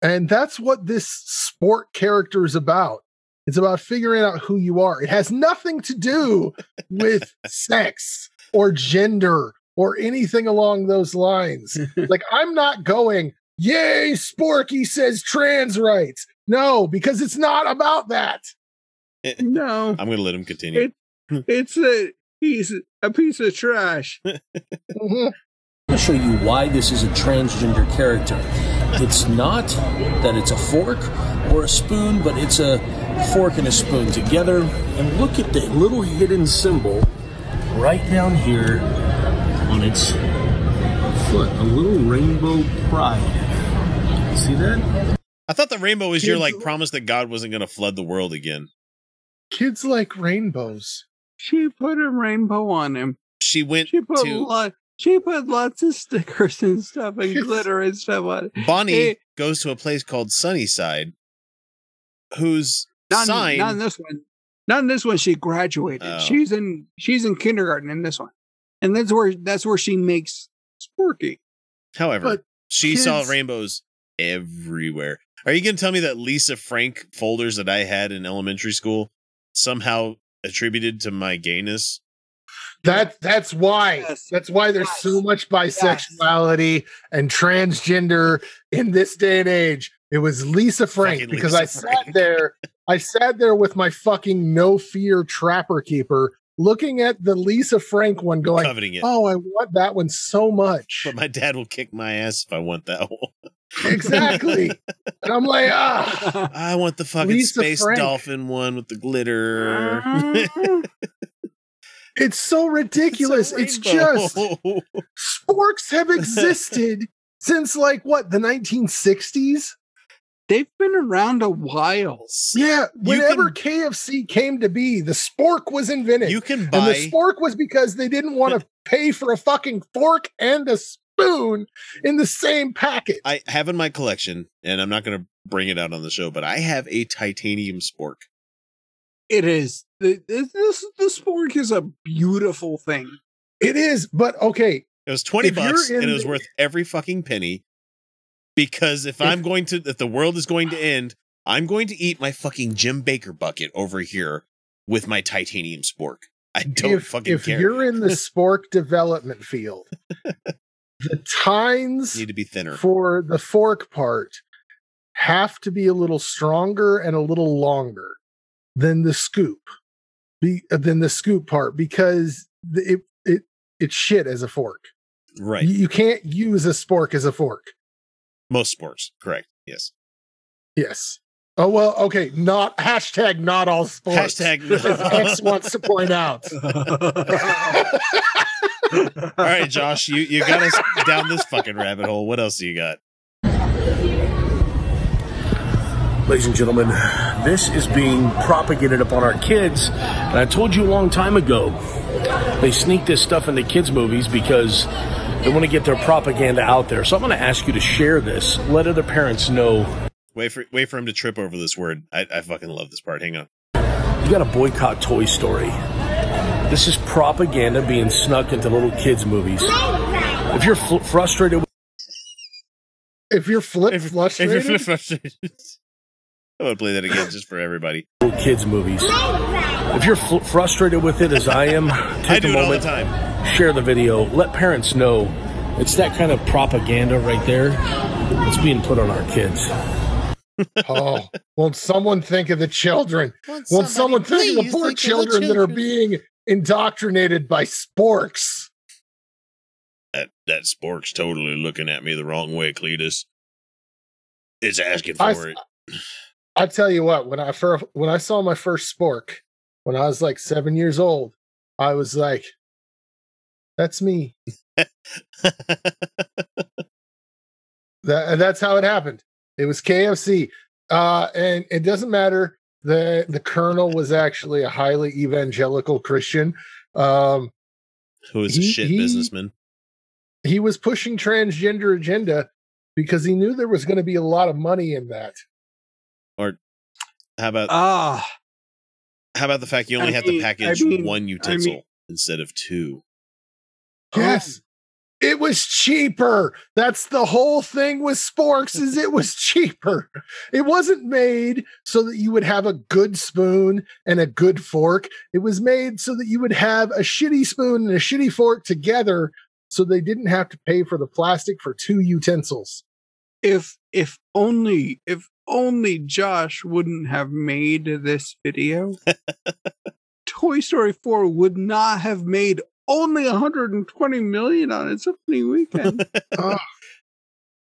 and that's what this sport character is about it's about figuring out who you are it has nothing to do with sex or gender or anything along those lines like i'm not going yay sporky says trans rights no because it's not about that no I'm going to let him continue. it, it's a he's a piece of trash Mhm. I'll show you why this is a transgender character. It's not that it's a fork or a spoon, but it's a fork and a spoon together. And look at the little hidden symbol right down here on its foot, a little rainbow pride. See that? I thought the rainbow was your like promise that God wasn't going to flood the world again. Kids like rainbows. She put a rainbow on him. She went She put to lot. She put lots of stickers and stuff and glitter and stuff on it. Bonnie Hey, goes to a place called Sunnyside, whose not, in- not in this one. Not in this one. She graduated. Oh. She's in. She's in kindergarten in this one, and that's where that's where she makes Sporky. However, But she saw rainbows everywhere. Are you going to tell me that Lisa Frank folders that I had in elementary school somehow attributed to my gayness? That that's why. That's why there's so much bisexuality and transgender in this day and age. It was Lisa Frank Fucking because Lisa I sat there, I sat there with my fucking no fear trapper keeper, looking at the Lisa Frank one, going, Coveting it. "Oh, I want that one so much." But my dad will kick my ass if I want that one. Exactly. and I'm like, ah, I want the fucking Lisa space Frank. dolphin one with the glitter. it's so ridiculous. It's, just sporks have existed since like what the 1960s. They've been around a while. Yeah, whenever KFC came to be, the spork was invented. You can and buy- the spork was because they didn't want to pay for a fucking fork and a spoon in the same packet. I have in my collection, and I'm not going to bring it out on the show, but I have a titanium spork. It is. The- This this the Spork is a beautiful thing. It is, but okay. It was 20 If bucks, and it was the- worth every fucking penny. Because if, I'm going to, if the world is going to end, I'm going to eat my fucking Jim Bakker bucket over here with my titanium spork. I don't if, fucking if care. If you're in the spork development field, the tines need to be thinner. for the fork part have to be a little stronger and a little longer than the scoop be, uh, than the scoop part because the, it it it's shit as a fork Right. you, you can't use a spork as a fork Most sports, correct. Yes. yes oh well okay not hashtag not all sports Hashtag x wants to point out All right, Josh, you, you got us down this fucking rabbit hole. What else do you got? Ladies and gentlemen, this is being propagated upon our kids. And I told you a long time ago, they sneak this stuff into kids' movies because they want to get their propaganda out there. So I'm going to ask you to share this, let other parents know. Wait for wait for him to trip over this word. I, I fucking love this part. Hang on. You got to boycott Toy Story. This is propaganda being snuck into little kids' movies. If you're fl- frustrated with if you're flip If frustrated you're frustrated, I want to play that again just for everybody. little kids' movies, if you're fl- frustrated with it as I am, take I do a it all the moment, time. share the video, let parents know it's that kind of propaganda right there that's being put on our kids. oh, won't someone think of the children? Won't Won't, someone think of the poor think of the children, that are being indoctrinated by sporks? That that spork's totally looking at me the wrong way, Cletus. It's asking I, for it. I tell you what, when I first when I saw my first spork, when I was like seven years old, I was like, "That's me." that that's how it happened. It was KFC, uh, and it doesn't matter. the The colonel was actually a highly evangelical Christian. Um, Who is a shit he- businessman? he was pushing transgender agenda because he knew there was going to be a lot of money in that. Or how about Ah, how about the fact you only I have mean- to I package mean- one I utensil mean- instead of two? Yes. It was cheaper. That's the whole thing with sporks is it was cheaper. It wasn't made so that you would have a good spoon and a good fork. It was made so that you would have a shitty spoon and a shitty fork together so they didn't have to pay for the plastic for two utensils. If if only if only Josh wouldn't have made this video, Toy Story 4 would not have made only 120 million on its opening weekend. Ah,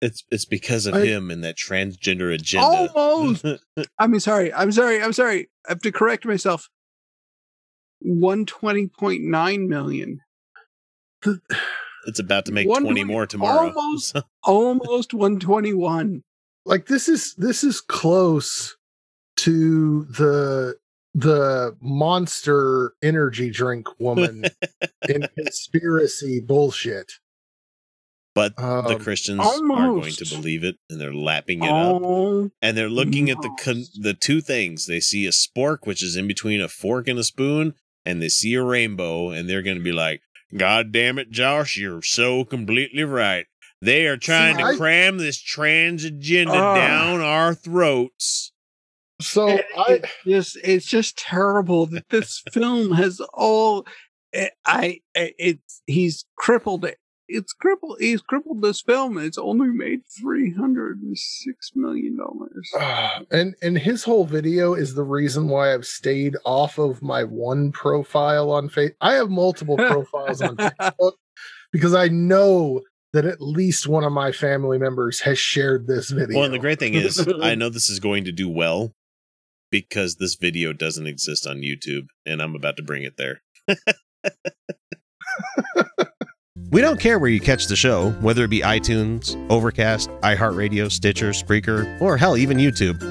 It's it's because of I- him and that transgender agenda. Almost. I mean, sorry. I'm sorry. I'm sorry. I have to correct myself. 120.9 million. It's about to make 20 more tomorrow. Almost, almost 121. like this is this is close to the the monster energy drink woman in conspiracy bullshit. But the Um, Christians are going to believe it and they're lapping it up. And they're looking at the con- the two things. They see a spork, which is in between a fork and a spoon, and they see a rainbow, and they're going to be like, God damn it, Josh, you're so completely right. They are trying See, to I- cram this trans agenda Ah. down our throats. So It- I it's just it's just terrible that this film has all I, I it's he's crippled it. It's crippled. He's crippled this film. It's only made three hundred and six million dollars. Ah, and and his whole video is the reason why I've stayed off of my one profile on Facebook. I have multiple profiles on Facebook because I know that at least one of my family members has shared this video. Well, and the great thing is, I know this is going to do well because this video doesn't exist on YouTube, and I'm about to bring it there. we don't care where you catch the show, whether it be iTunes, Overcast, iHeartRadio, Stitcher, Spreaker, or hell, even YouTube.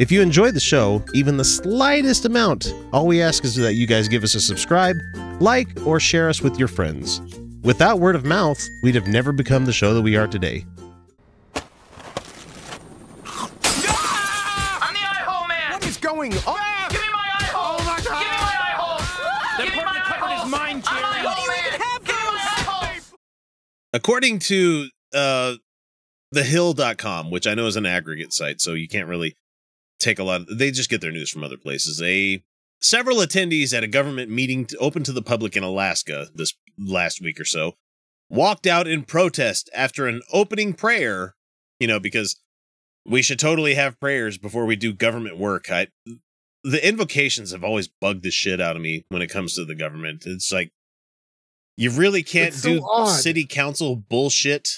If you enjoy the show, even the slightest amount, all we ask is that you guys give us a subscribe, like, or share us with your friends. Without word of mouth, we'd have never become the show that we are today. I'm the eye hole man. What is going on? According to uh thehill.com which i know is an aggregate site so you can't really take a lot of, they just get their news from other places. A several attendees at a government meeting to, open to the public in alaska this last week or so walked out in protest after an opening prayer you know because we should totally have prayers before we do government work. I the invocations have always bugged the shit out of me when it comes to the government. It's like you really can't so do odd. city council bullshit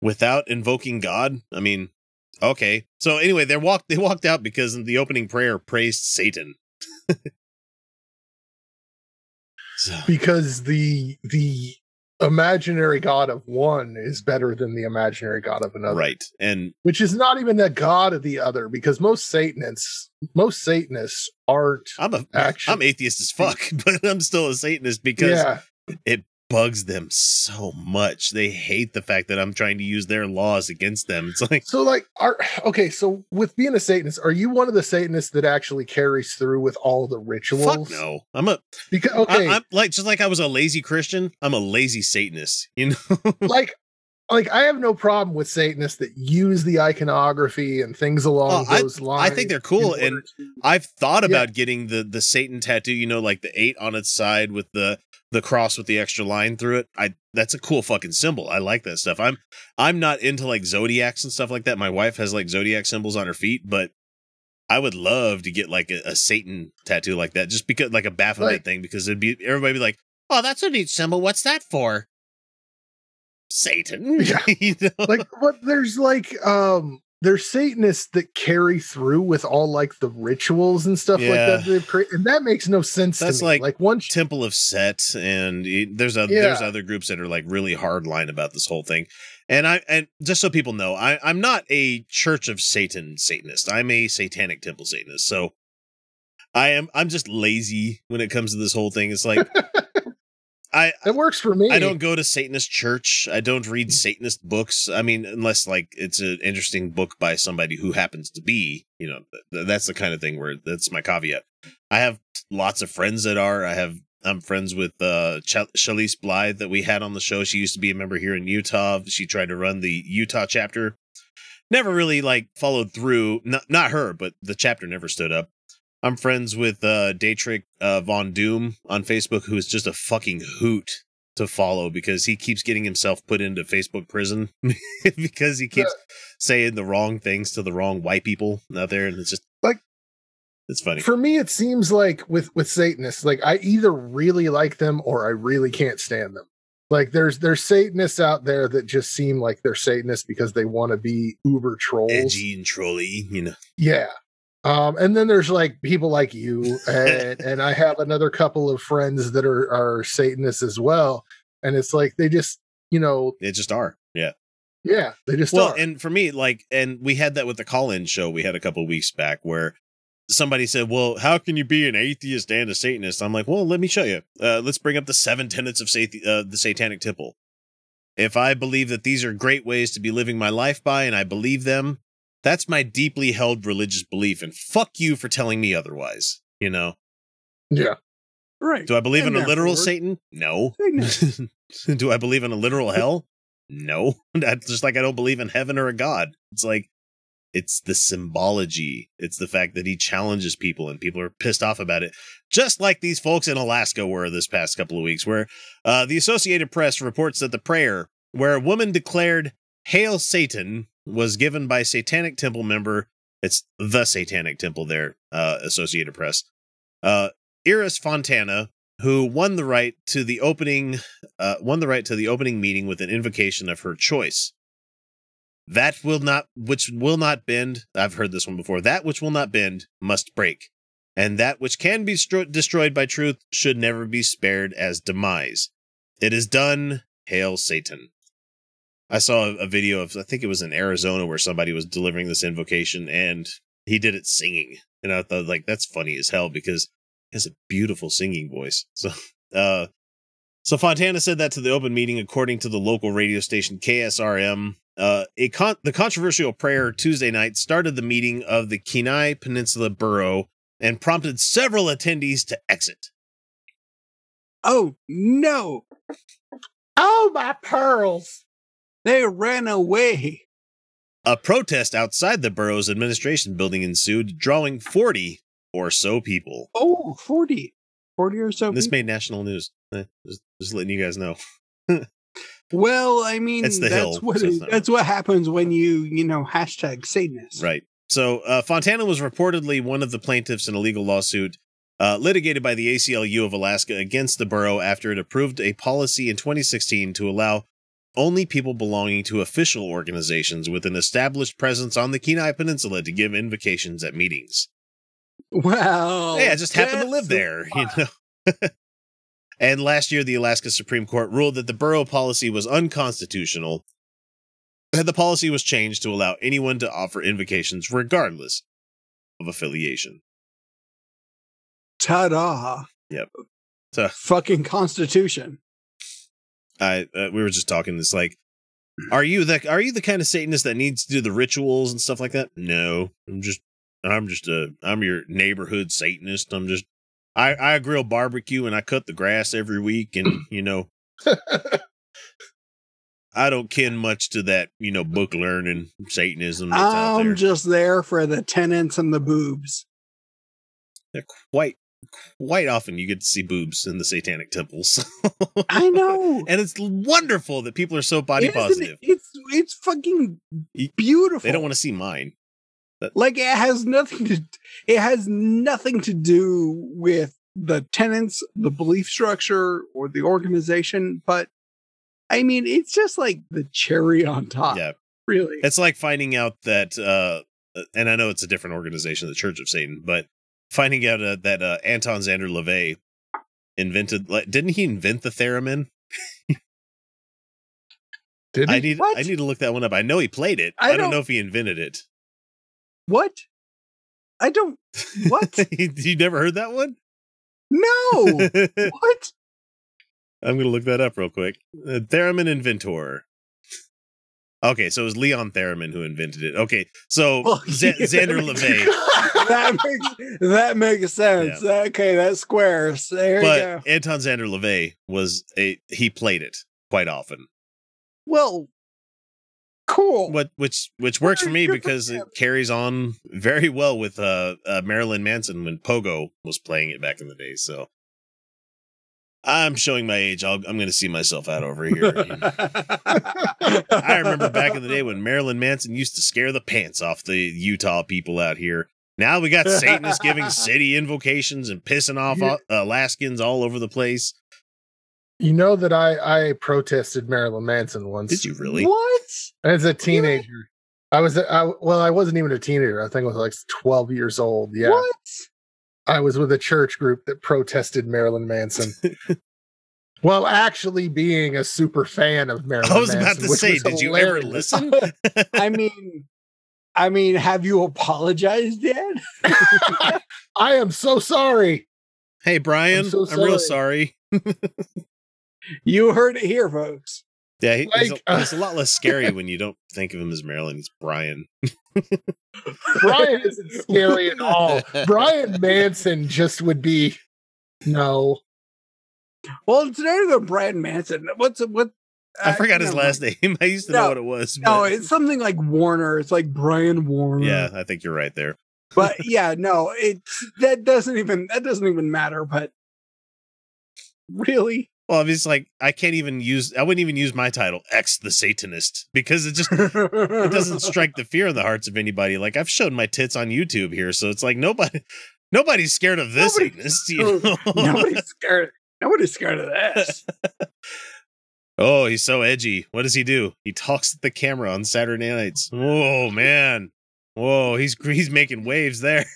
without invoking God. I mean, okay. So anyway, they walked they walked out because the opening prayer praised Satan. so, because the the imaginary god of one is better than the imaginary god of another. right. And Which is not even the god of the other, because most Satanists most Satanists aren't I'm a actually I'm atheist as fuck, but I'm still a Satanist because Yeah. it bugs them so much. They hate the fact that I'm trying to use their laws against them. It's like So like are okay, so with being a Satanist, are you one of the Satanists that actually carries through with all the rituals? fuck no. I'm a Because okay, I, am like just like I was a lazy Christian, I'm a lazy Satanist. You know, like like I have no problem with Satanists that use the iconography and things along Oh, I- those lines. I think they're cool, and to- I've thought Yeah. about getting the the Satan tattoo. You know, like the eight on its side with the the cross with the extra line through it. I that's a cool fucking symbol. I like that stuff. I'm I'm not into like zodiacs and stuff like that. My wife has like zodiac symbols on her feet, but I would love to get like a, a Satan tattoo like that, just because like a Baphomet Like- thing, because it'd be everybody be like, "Oh, that's a neat symbol. What's that for?" Satan. Yeah. You know? like but there's like um there's Satanists that carry through with all like the rituals and stuff like that they've created, and that makes no sense That's to me. like like one Temple of Set, and there's a, Yeah. there's other groups that are like really hard line about this whole thing. And I and just so people know, I I'm not a Church of Satan Satanist. I'm a Satanic Temple Satanist. So I am I'm just lazy when it comes to this whole thing. It's like I it works for me. I don't go to Satanist church. I don't read Satanist books. I mean, unless like it's an interesting book by somebody who happens to be, you know, th- that's the kind of thing where that's my caveat. I have lots of friends that are. I have. I'm friends with uh Ch- Shalise Blythe that we had on the show. She used to be a member here in Utah. She tried to run the Utah chapter. Never really like followed through. Not not her, but the chapter never stood up. I'm friends with uh Daytrick uh, Von Doom on Facebook, who is just a fucking hoot to follow because he keeps getting himself put into Facebook prison because he keeps saying the wrong things to the wrong white people out there, and it's just like it's funny. For me, it seems like with with Satanists, like I either really like them or I really can't stand them. Like there's there's Satanists out there that just seem like they're Satanists because they want to be uber trolls. Edgy and trolly, you know. Yeah. Um, and then there's like people like you, and, and I have another couple of friends that are are Satanists as well. And it's like they just, you know, They just are. Yeah. yeah, they just well, are. and for me, like, and we had that with the call-in show we had a couple weeks back where somebody said, "Well, how can you be an atheist and a Satanist?" I'm like, "Well, let me show you. Uh, let's bring up the seven tenets of sat- uh, the Satanic Temple. If I believe that these are great ways to be living my life by, and I believe them, that's my deeply held religious belief. And fuck you for telling me otherwise. You know." yeah. Right. Do I believe in a literal therefore- Satan? No. Do I believe in a literal hell? No. That's just like I don't believe in heaven or a god. It's like it's the symbology. It's the fact that he challenges people and people are pissed off about it. Just like these folks in Alaska were this past couple of weeks, where uh, the Associated Press reports that the prayer where a woman declared Hail Satan was given by Satanic Temple member. It's the Satanic Temple there, uh, Associated Press. Uh, Iris Fontana, who won the right to the opening uh, won the right to the opening meeting with an invocation of her choice. That will not which will not bend. I've heard this one before. That which will not bend must break, and that which can be stro- destroyed by truth should never be spared as demise. It is done. Hail Satan. I saw a, a video of I think it was in Arizona where somebody was delivering this invocation and he did it singing. And I thought like that's funny as hell because he has a beautiful singing voice. So uh so Fontana said that to the open meeting according to the local radio station KSRM. Uh a con- the controversial prayer Tuesday night started the meeting of the Kenai Peninsula Borough and prompted several attendees to exit. Oh no! Oh my pearls! They ran away. A protest outside the borough's administration building ensued, drawing 40 or so people. Oh, 40. 40 or so. This people? made national news. Eh, just, just letting you guys know. well, I mean, the that's hill, what so it's it- not- that's what happens when you you know hashtag Satanist. Right. So uh, Fontana was reportedly one of the plaintiffs in a legal lawsuit uh, litigated by the ACLU of Alaska against the borough after it approved a policy in 2016 to allow only people belonging to official organizations with an established presence on the Kenai Peninsula to give invocations at meetings. Well, hey, I just happen to live there, you know. and last year, the Alaska Supreme Court ruled that the borough policy was unconstitutional, and the policy was changed to allow anyone to offer invocations regardless of affiliation. Ta-da! Yep. So Fucking Constitution. I uh, we were just talking. It's like, are you the are you the kind of Satanist that needs to do the rituals and stuff like that? No, I'm just I'm just a I'm your neighborhood Satanist. I'm just I I grill barbecue and I cut the grass every week, and you know. I don't kin much to that, you know, book learning Satanism that's out there. I'm just there for the tenants and the boobs. They're quite quite often you get to see boobs in the satanic temples. I know. and it's wonderful that people are so body Isn't it- positive. It's it's fucking beautiful. They don't want to see mine. like it has nothing to it has nothing to do with the tenants the belief structure or the organization but i mean it's just like the cherry on top Yeah. really It's like finding out that uh and I know it's a different organization, the Church of Satan, but finding out uh, that uh, Anton Szandor LaVey invented like didn't he invent the theremin? Did I need What? I need to look that one up. I know he played it. I I, don't, don't- know if he invented it. what i don't what you never heard that one? no what I'm gonna look that up real quick. Uh, Theremin inventor. Okay, so it was Leon Theremin who invented it. Okay, so Well, Z- yeah, Szandor LaVey. that makes that makes sense okay that squares there you go but Anton Szandor LaVey was a he played it quite often. well cool What which which works for me because it carries on very well with uh, uh Marilyn Manson when Pogo was playing it back in the day. So I'm showing my age. I'll, I'm going to see myself out over here. I remember back in the day when Marilyn Manson used to scare the pants off the Utah people out here. Now we got Satanists giving city invocations and pissing off Alaskans all over the place. You know that I I protested Marilyn Manson once Did you really? what as a teenager. I was, I, well, I wasn't even a teenager. I think I was like 12 years old. Yeah. What? I was with a church group that protested Marilyn Manson. well, actually being a super fan of Marilyn I was about to which say, was did you ever listen? I mean, I mean, have you apologized yet? I am so sorry. Hey, Brian, I'm, so real sorry. sorry. You heard it here, folks. Yeah, he, he's, a, uh, he's a lot less scary when you don't think of him as Marilyn. He's Brian. Brian isn't scary at all. Brian Manson just would be no. Well, it's not even Brad Manson. What's what? I uh, forgot his never last mind. name. I used to No, know what it was. No, it's something like Warner. It's like Brian Warner. yeah, I think you're right there. but yeah, no, it's that doesn't even that doesn't even matter. But really, Well, obviously, like I can't even use. I wouldn't even use my title, X the Satanist, because it just it doesn't strike the fear in the hearts of anybody. Like I've shown my tits on YouTube here, so it's like nobody, nobody's scared of this Nobody- Satanist. You know? nobody's scared. Nobody's scared of this. oh, he's so edgy. What does he do? He talks at the camera on Saturday nights. Whoa, man. Whoa, he's he's making waves there.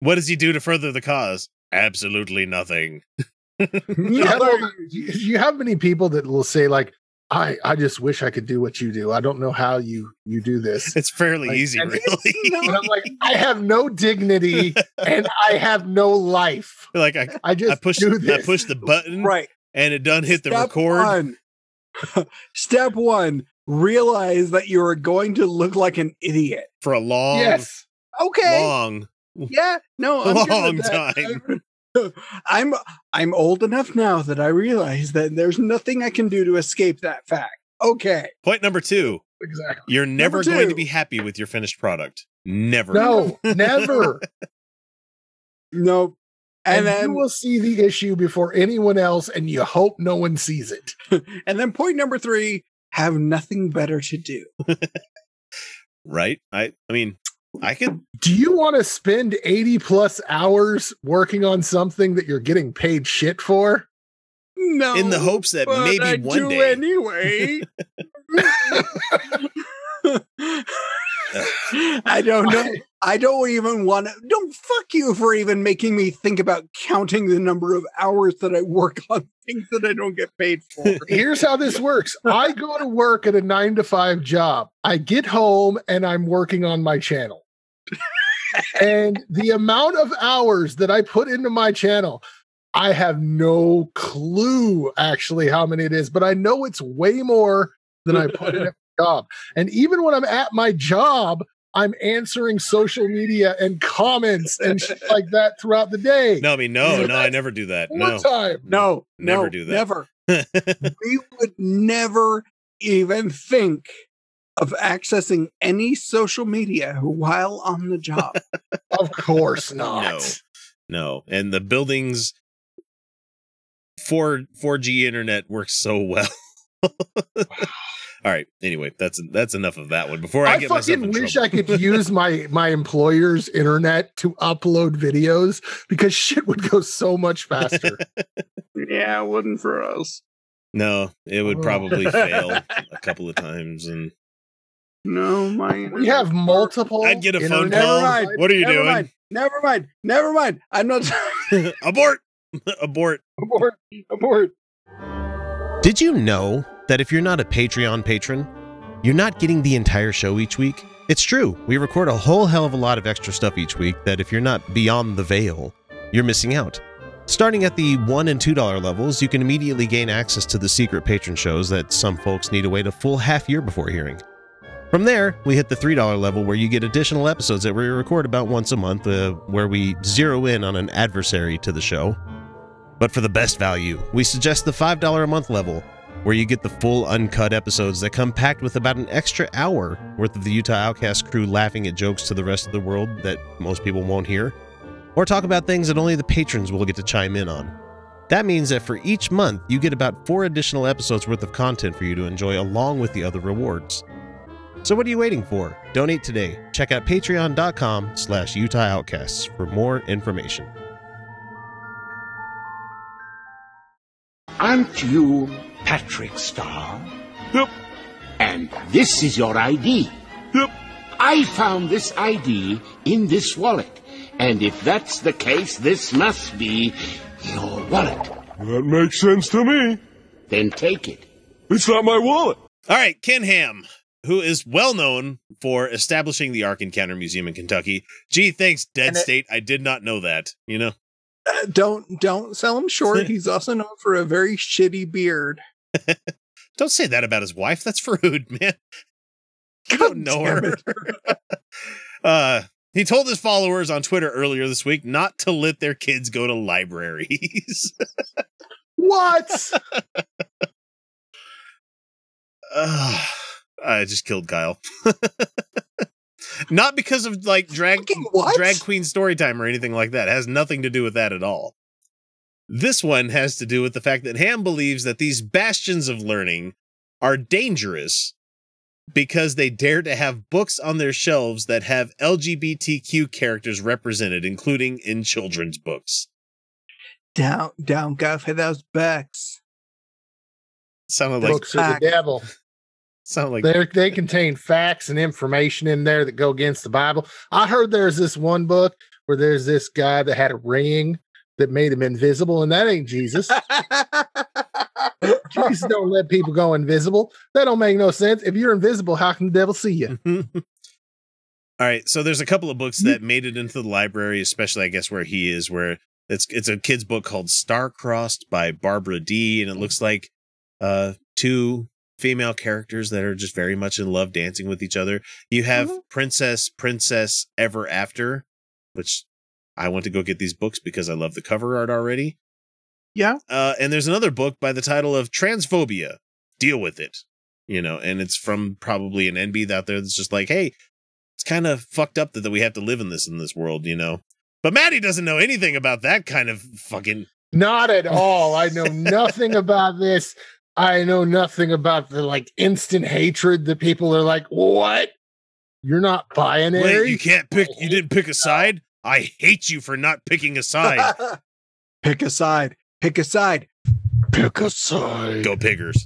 what does he do to further the cause? Absolutely nothing. You have, all- you you have many people that will say like, I, I just wish I could do what you do. I don't know how you you do this. It's fairly Like, easy, and really. And I'm like, I have no dignity and I have no life. like I, I just I pushed I this. pushed the button right. and it done hit the Step record. One. Step one: realize that you are going to look like an idiot. for a long, Yes. Okay. long, Yeah. No. I'm long time. I'm I'm old enough now that I realize that there's nothing I can do to escape that fact. Okay. Point number two: Exactly. you're never going to be happy with your finished product. Never. No, never. Nope. And, And, then you will see the issue before anyone else, and you hope no one sees it. and then point number three: have nothing better to do. Right? I. I mean, I could. Do you want to spend 80 plus hours working on something that you're getting paid shit for? No. In the hopes that but maybe I one do day- anyway. I don't know. I don't even want to. Don't fuck you for even making me think about counting the number of hours that I work on things that I don't get paid for. Here's how this works I go to work at a nine to five job. I get home and I'm working on my channel. and the amount of hours that I put into my channel, I have no clue actually how many it is, but I know it's way more than I put in at my job. And even when I'm at my job, I'm answering social media and comments and shit like that throughout the day. No, I mean, no, no, I never do that. No, time. No, Never no, do that. Never. we would never even think of accessing any social media while on the job. Of course not. no, no. And the buildings four four G internet works so well. All right. Anyway, that's that's enough of that one. Before I, I get myself fucking in wish trouble. I could use my my employer's internet to upload videos because shit would go so much faster. yeah, it wouldn't for us. No, it would Oh. probably fail a couple of times, and No, my we have multiple. I'd get a phone call. Never mind. What are you never doing? Mind. Never mind. Never mind. I'm not. Abort! Abort! abort. Abort. Did you know that if you're not a Patreon patron, you're not getting the entire show each week? It's true. We record a whole hell of a lot of extra stuff each week that if you're not beyond the veil, you're missing out. Starting at the $1 and $2 levels, you can immediately gain access to the secret patron shows that some folks need to wait a full half year before hearing. From there, we hit the $3 level where you get additional episodes that we record about once a month, uh, where we zero in on an adversary to the show. But for the best value, we suggest the $5 a month level, where you get the full uncut episodes that come packed with about an extra hour worth of the Utah Outcast crew laughing at jokes to the rest of the world that most people won't hear, or talk about things that only the patrons will get to chime in on. That means that for each month, you get about four additional episodes worth of content for you to enjoy along with the other rewards. So what are you waiting for? Donate today. Check out patreon.com slash Utah Outcasts for more information. Aren't you Patrick Star? Yep. And this is your ID. Yep. I found this ID in this wallet. And if that's the case, this must be your wallet. That makes sense to me. Then take it. It's not my wallet. All right, Ken Ham, who is well known for establishing the Ark Encounter Museum in Kentucky. Gee, thanks, Dead it- State. I did not know that. You know, Uh, don't don't sell him short. He's also known for a very shitty beard. don't say that about his wife. That's rude, man. You don't know her. uh, he told his followers on Twitter earlier this week not to let their kids go to libraries. What? Ugh, I just killed Kyle. Not because of like drag drag queen story time or anything like that. It has nothing to do with that at all. This one has to do with the fact that Ham believes that these bastions of learning are dangerous because they dare to have books on their shelves that have LGBTQ characters represented, including in children's books. Down down go for those books. Sounded like Books are the devil. Sound like they they contain facts and information in there that go against the Bible. I heard there's this one book where there's this guy that had a ring that made him invisible, and that ain't Jesus. Jesus don't let people go invisible. That don't make no sense. If you're invisible, how can the devil see you? All right, so there's a couple of books that made it into the library, especially I guess where he is, where it's it's a kid's book called Star Crossed by Barbara Dee, and it looks like uh two female characters that are just very much in love dancing with each other. You have Princess Princess Ever After, which I went to go get these books because I love the cover art already. Yeah. Uh, and there's another book by the title of Transphobia. Deal with it. You know, and it's from probably an NB out there that's just like, hey, it's kind of fucked up that, that we have to live in this in this world, you know. But Maddie doesn't know anything about that kind of fucking Not at all. I know nothing about this. I know nothing about the like instant hatred that people are like, what? You're not binary. Wait, you can't pick you didn't pick a side? I hate you for not picking a side. Pick a side. Pick a side. Pick a side. Go piggers.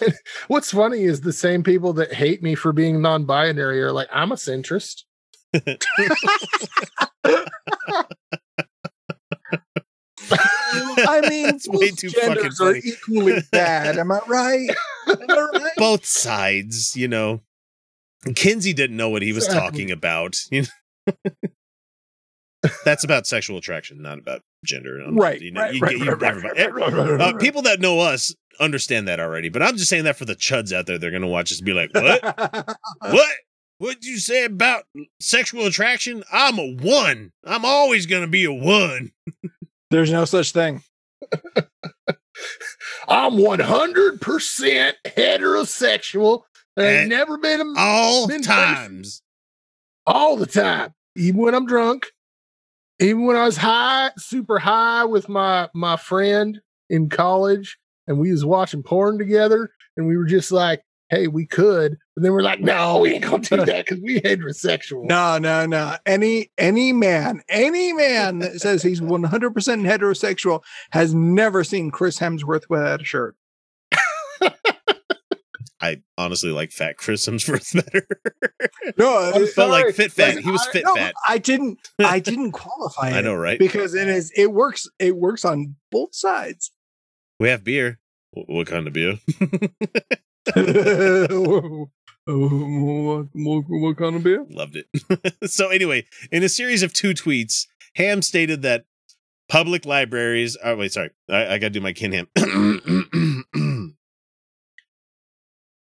What's funny is the same people that hate me for being non-binary are like, I'm a centrist. I mean, That's way both too fucking genders are funny. equally bad. Am I right? Am I right? Both sides, you know. Kinsey didn't know what he was talking about. You know? That's about sexual attraction, not about gender. Right, people that know us understand that already, but I'm just saying that for the chuds out there. They're going to watch us be like, what? what? What'd you say about sexual attraction? I'm a one. I'm always going to be a one. There's no such thing. I'm 100% heterosexual. There ain't And never been a All been times. all the time, even when I'm drunk, even when I was high, super high with my my friend in college, and we was watching porn together, and we were just like, "Hey, we could," but then we're like, "No, we ain't gonna do that because we heterosexual." No, no, no. Any any man, any man that says he's 100% heterosexual has never seen Chris Hemsworth without a shirt. I honestly like fat Chris Hemsworth better. No, but it's- like fit fat. Listen, He was I- fit no, fat. I didn't. I didn't qualify. I know, right? Because it is. It works. It works on both sides. We have beer. Wh- What kind of beer? what, what, what kind of beer? Loved it. so anyway, in a series of two tweets, Ham stated that public libraries. Oh wait, sorry, I, I got to do my Ken Ham.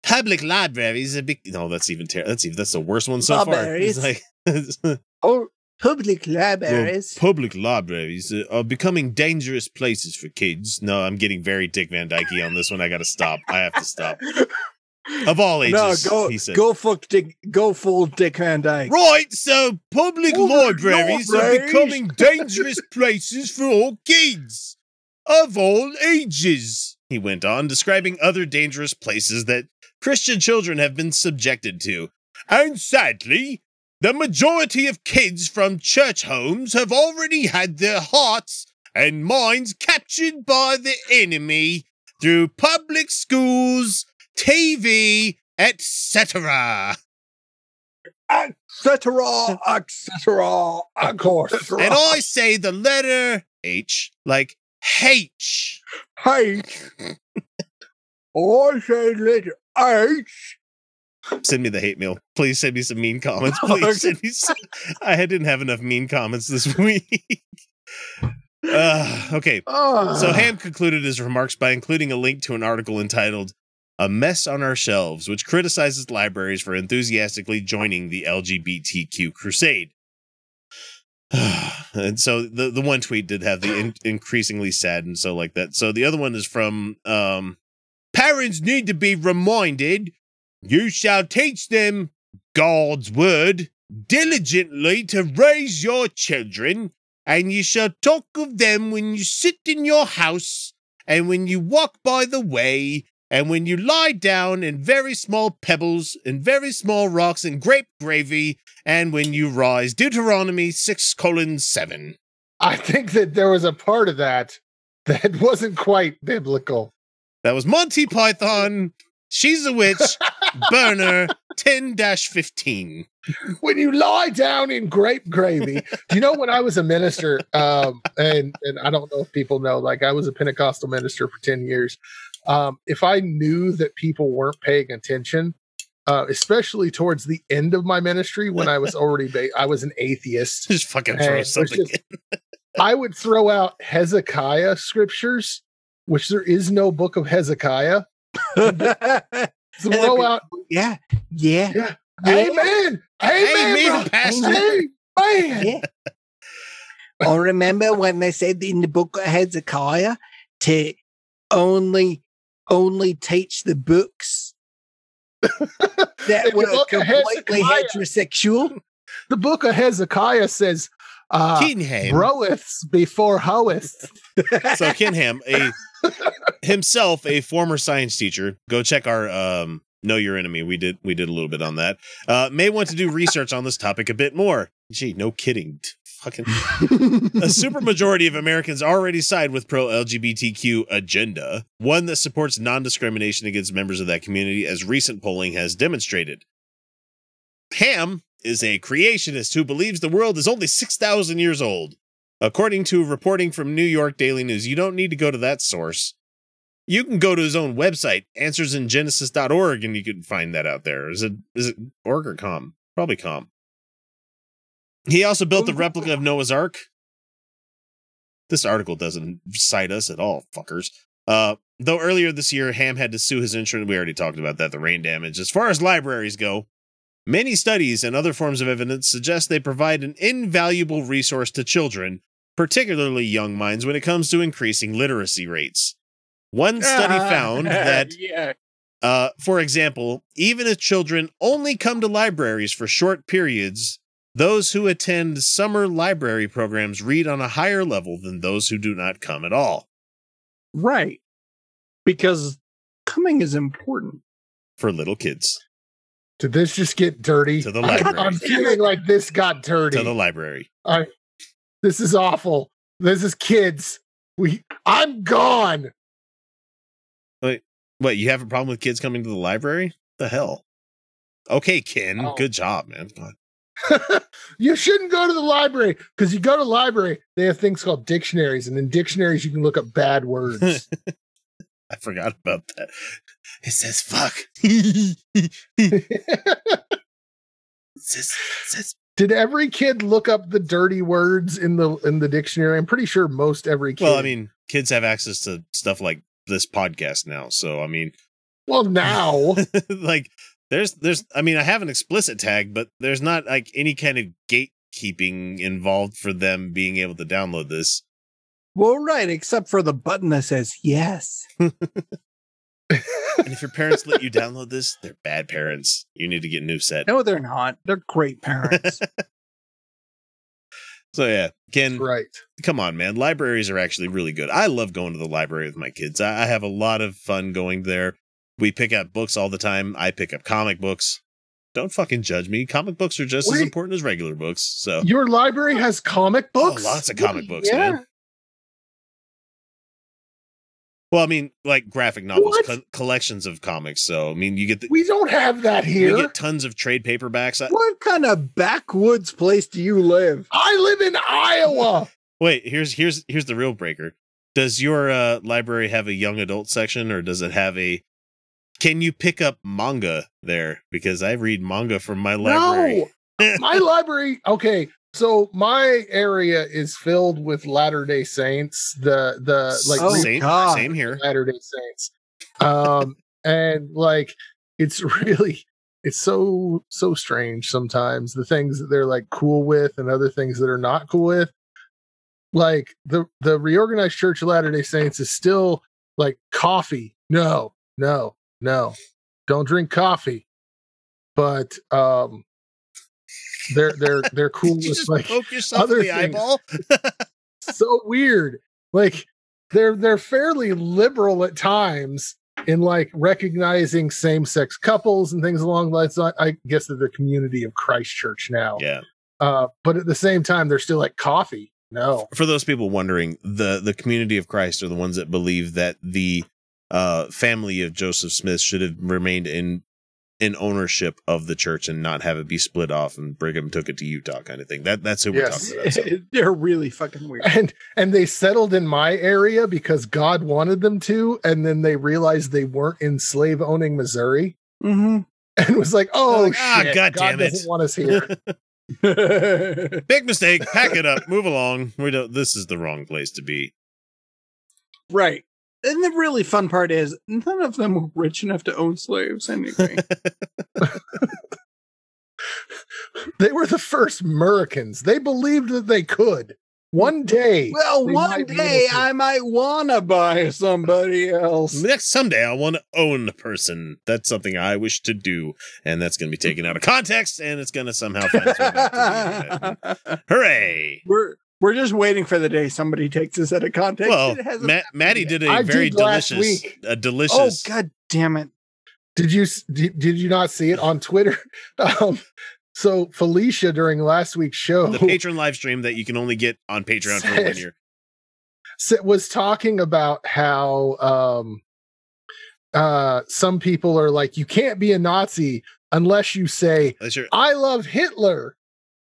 public libraries. Are big, no, that's even terrible. That's even that's the worst one so far. It's Libraries. like Oh, public well, libraries. public libraries are becoming dangerous places for kids. No, I'm getting very Dick Van Dyke on this one. I got to stop. I have to stop. Of all ages, no, go he said. go full Dick. Go full Dick Van Dyke. Right, so public Public libraries are becoming dangerous places for all kids of all ages. He went on, describing other dangerous places that Christian children have been subjected to. And sadly, the majority of kids from church homes have already had their hearts and minds captured by the enemy through public schools, TV, etc. etc., etc. Of course. And I say the letter H like H. H. I say letter H. Send me the hate mail. Please send me some mean comments. Please send me some. I didn't have enough mean comments this week. Uh, okay. So Ham concluded his remarks by including a link to an article entitled A Mess on Our Shelves, which criticizes libraries for enthusiastically joining the LGBTQ crusade. and so the, the one tweet did have the in- increasingly sad and so like that. So the other one is from um, Parents need to be reminded you shall teach them God's word diligently to raise your children, and you shall talk of them when you sit in your house, and when you walk by the way, and when you lie down in very small pebbles, and very small rocks, and grape gravy, and when you rise. Deuteronomy 6 colon 7. I think that there was a part of that that wasn't quite biblical. That was Monty Python. She's a witch. Burner 10 15. when you lie down in grape gravy. You know when I was a minister, um, and and I don't know if people know, like I was a Pentecostal minister for 10 years. Um, if I knew that people weren't paying attention, uh, especially towards the end of my ministry when I was already ba- I was an atheist. Just fucking throw something just- I would throw out Hezekiah scriptures, which there is no book of Hezekiah. out yeah, yeah, yeah. Amen. Amen. Amen. Pastor. Amen. Yeah. I remember when they said in the book of Hezekiah to only only teach the books that were completely heterosexual. The book of Hezekiah says, uh, broeths before hoeths. so Ken Ham, a himself a former science teacher, go check our um Know Your Enemy. We did we did a little bit on that. Uh may want to do research on this topic a bit more. Gee, no kidding. Fucking a supermajority of Americans already side with pro LGBTQ agenda, one that supports non-discrimination against members of that community as recent polling has demonstrated. Ham is a creationist who believes the world is only 6,000 years old. According to reporting from New York Daily News, you don't need to go to that source. You can go to his own website, answersingenesis.org, and you can find that out there. Is it is it org or com? Probably com. He also built the replica of Noah's Ark. This article doesn't cite us at all, fuckers. Uh, though earlier this year, Ham had to sue his insurance. We already talked about that, the rain damage. As far as libraries go, many studies and other forms of evidence suggest they provide an invaluable resource to children, particularly young minds, when it comes to increasing literacy rates. One study found that yeah. uh, for example, even if children only come to libraries for short periods, those who attend summer library programs read on a higher level than those who do not come at all. Right. Because coming is important. For little kids. Did this just get dirty? To the library. I'm feeling like this got dirty. To the library. I, this is awful. This is kids. We I'm gone. Wait, wait, you have a problem with kids coming to the library? The hell? Okay, Ken. Oh. Good job, man. You shouldn't go to the library because you go to the library, they have things called dictionaries, and in dictionaries you can look up bad words. I forgot about that. It says fuck. it says, it says Did every kid look up the dirty words in the in the dictionary? I'm pretty sure most every kid. Well, I mean, kids have access to stuff like this podcast now. So, I mean, well now like there's there's I mean, I have an explicit tag, but there's not like any kind of gatekeeping involved for them being able to download this. Well, right, except for the button that says yes. And if your parents let you download this, they're bad parents. You need to get a new set. No, they're not. They're great parents. So yeah, Ken, right. come on, man. Libraries are actually really good. I love going to the library with my kids. I, I have a lot of fun going there. We pick up books all the time. I pick up comic books. Don't fucking judge me. Comic books are just as important as regular books. So your library has comic Oh, books. lots of comic books, Yeah. man. Well, I mean, like graphic novels, co- collections of comics. So, I mean, you get the, We don't have that here. you get tons of trade paperbacks. I- What kind of backwoods place do you live? I live in Iowa. Wait, here's here's here's the real breaker. Does your uh, library have a young adult section, or does it have a? Can you pick up manga there? Because I read manga from my library. No, my library. Okay, so my area is filled with Latter Day Saints. The the like Oh, same, same here. Latter Day Saints, um, and like it's really it's so so strange sometimes the things that they're like cool with and other things that are not cool with. Like the the reorganized Church of Latter Day Saints is still like coffee. No, no, no, don't drink coffee. But um, they're they're they're cool with just like poke yourself other in the eyeball? so weird. Like they're they're fairly liberal at times in like recognizing same sex couples and things along those lines. I guess they're the community of Christchurch now. Yeah. Uh, but at the same time, they're still like coffee. No. For those people wondering, the the community of Christ are the ones that believe that the uh, family of Joseph Smith should have remained in in ownership of the church and not have it be split off and Brigham took it to Utah kind of thing. That that's who Yes. we're talking about. So. They're really fucking weird. And and they settled in my area because God wanted them to, and then they realized they weren't in slave owning Missouri, Mm-hmm. and was like, "Oh Like, ah, shit, God damn it." doesn't want us here." Big mistake. Pack it up. Move along. We don't. This is the wrong place to be. right. And the really fun part is none of them were rich enough to own slaves anyway. they were the first Americans. They believed that they could. One day. well, one day. I might want to buy somebody else. Next someday I want to own a person. That's something I wish to do, and that's going to be taken out of context, and it's going to somehow find its way back to the internet. Hooray! we're we're just waiting for the day somebody takes us out of context. Well, Ma- Maddie did a I very did delicious, week. a Oh delicious. god damn it! Did you did, did you not see it on Twitter? Um, so Felicia during last week's show the patron live stream that you can only get on Patreon for one year. sa- was talking about how um, uh, some people are like, you can't be a Nazi unless you say That's your- I love Hitler,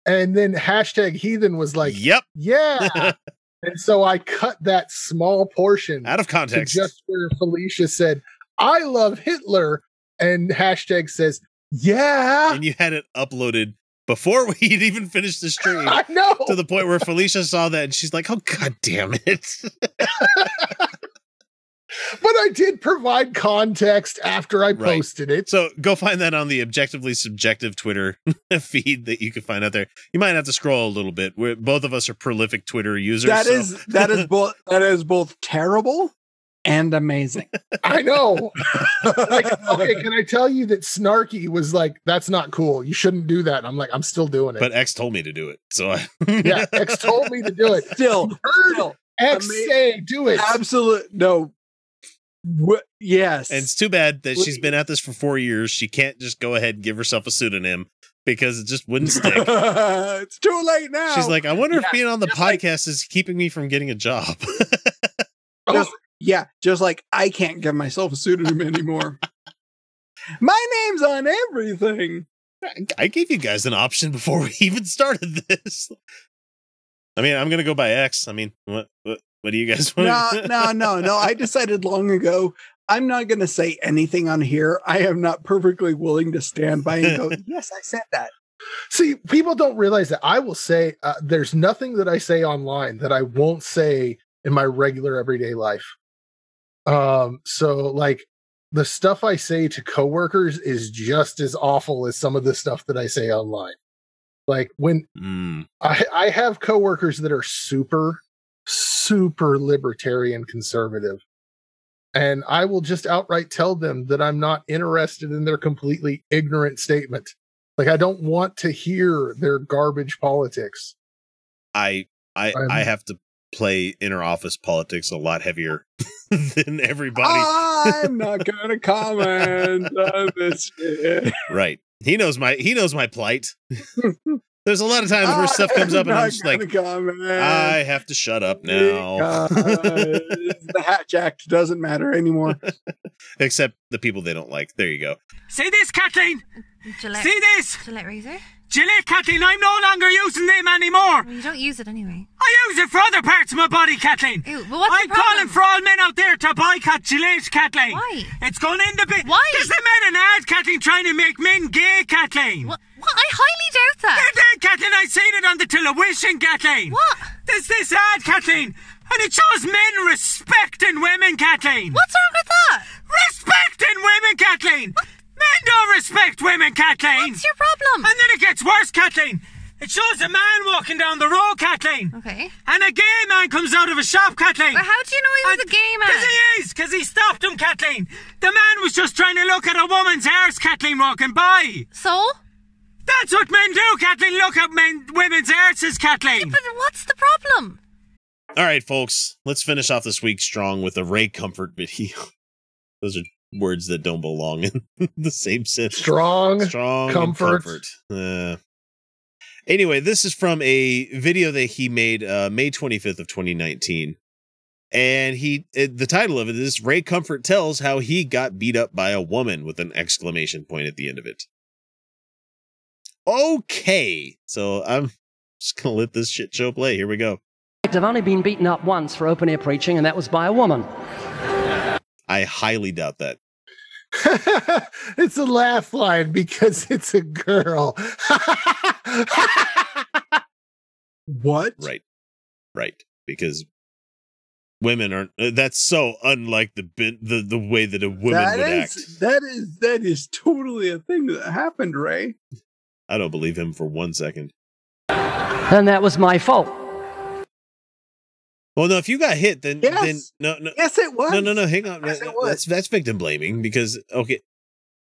and then hashtag heathen was like, yep, yeah. and so I cut that small portion out of context. just where Felicia said, I love Hitler, and hashtag says, yeah. and you had it uploaded before we'd even finished the stream. I know. to the point where Felicia saw that and she's like, "Oh god damn it!" But I did provide context after I Right. posted it. so go find that on the objectively subjective Twitter feed that you can find out there. You might have to scroll a little bit. We're, both of us are prolific Twitter users. That so- is that is both that is both terrible and amazing. I know. like, okay, can I tell you that Snarky was like, that's not cool. You shouldn't do that. And I'm like, I'm still doing it. but X told me to do it, so I yeah, X told me to do it. Still, still X Ama- say, do it. absolute no. Wh- yes, And it's too bad that she's been at this for four years. She can't just go ahead and give herself a pseudonym because it just wouldn't stick. it's too late now. She's like, I wonder if being on the just like- podcast is keeping me from getting a job. Just- yeah, just like I can't give myself a pseudonym anymore. My name's on everything. I gave you guys an option before we even started this. I mean, I'm gonna go by X. I mean, what what, what do you guys want? No, no, no, no. I decided long ago I'm not going to say anything on here. I am not perfectly willing to stand by and go, yes, I said that. See, people don't realize that I will say uh, there's nothing that I say online that I won't say in my regular everyday life. Um, so like the stuff I say to coworkers is just as awful as some of the stuff that I say online. Like when Mm, I, I have coworkers that are super, super libertarian conservative. And I will just outright tell them that I'm not interested in their completely ignorant statement. Like I don't want to hear their garbage politics. I I I'm- I have to play inner office politics a lot heavier than everybody. I'm not going to comment on this. shit. Right. He knows my he knows my plight. There's a lot of times where stuff comes up and I'm ah, just like, gonna comment. I have to shut up now. The Hatch Act doesn't matter anymore. Except the people they don't like. There you go. See this, Kathleen? Gillette. See this? Gillette razor? Gillette, Kathleen, I'm no longer using them anymore. Well, you don't use it anyway. I use it for other parts of my body, Kathleen. Ew, well, what's I'm the calling for all men out there to boycott Gillette, Kathleen. Why? It's going in the bit. Why? Because they made an ad, Kathleen, trying to make men gay, Kathleen. What? What? I highly doubt that. They did, Kathleen. I seen it on the television, Kathleen. What? There's this ad, Kathleen, and it shows men respecting women, Kathleen. What's wrong with that? Respecting women, Kathleen. Men don't respect women, Kathleen. What's your problem? And then it gets worse, Kathleen. It shows a man walking down the road, Kathleen. Okay. And a gay man comes out of a shop, Kathleen. But how do you know he was a gay man? Because he is, because he stopped him, Kathleen. The man was just trying to look at a woman's arse, Kathleen, walking by. So? That's what men do, Kathleen. Look at men, women's arses, Kathleen. But what's the problem? All right, folks, let's finish off this week strong with a Ray Comfort video. Those are words that don't belong in the same sentence. Strong, strong, comfort. comfort. Uh, anyway, this is from a video that he made uh, May 25th of 2019. And he, it, the title of it is Ray Comfort tells how he got beat up by a woman with an exclamation point at the end of it. Okay, so I'm just gonna let this shit show play. Here we go. I've only been beaten up once for open air preaching, and that was by a woman. I highly doubt that. it's a laugh line because it's a girl. what? Right. Right. Because women aren't uh, that's so unlike the bin- the the way that a woman That would is- act. that is that is totally a thing that happened, Ray. I don't believe him for one second. And that was my fault. Well, no, if you got hit, then Yes. then no, no, Yes, it was. no, no, no. Hang on, Yes, it No, was. that's that's victim blaming because okay,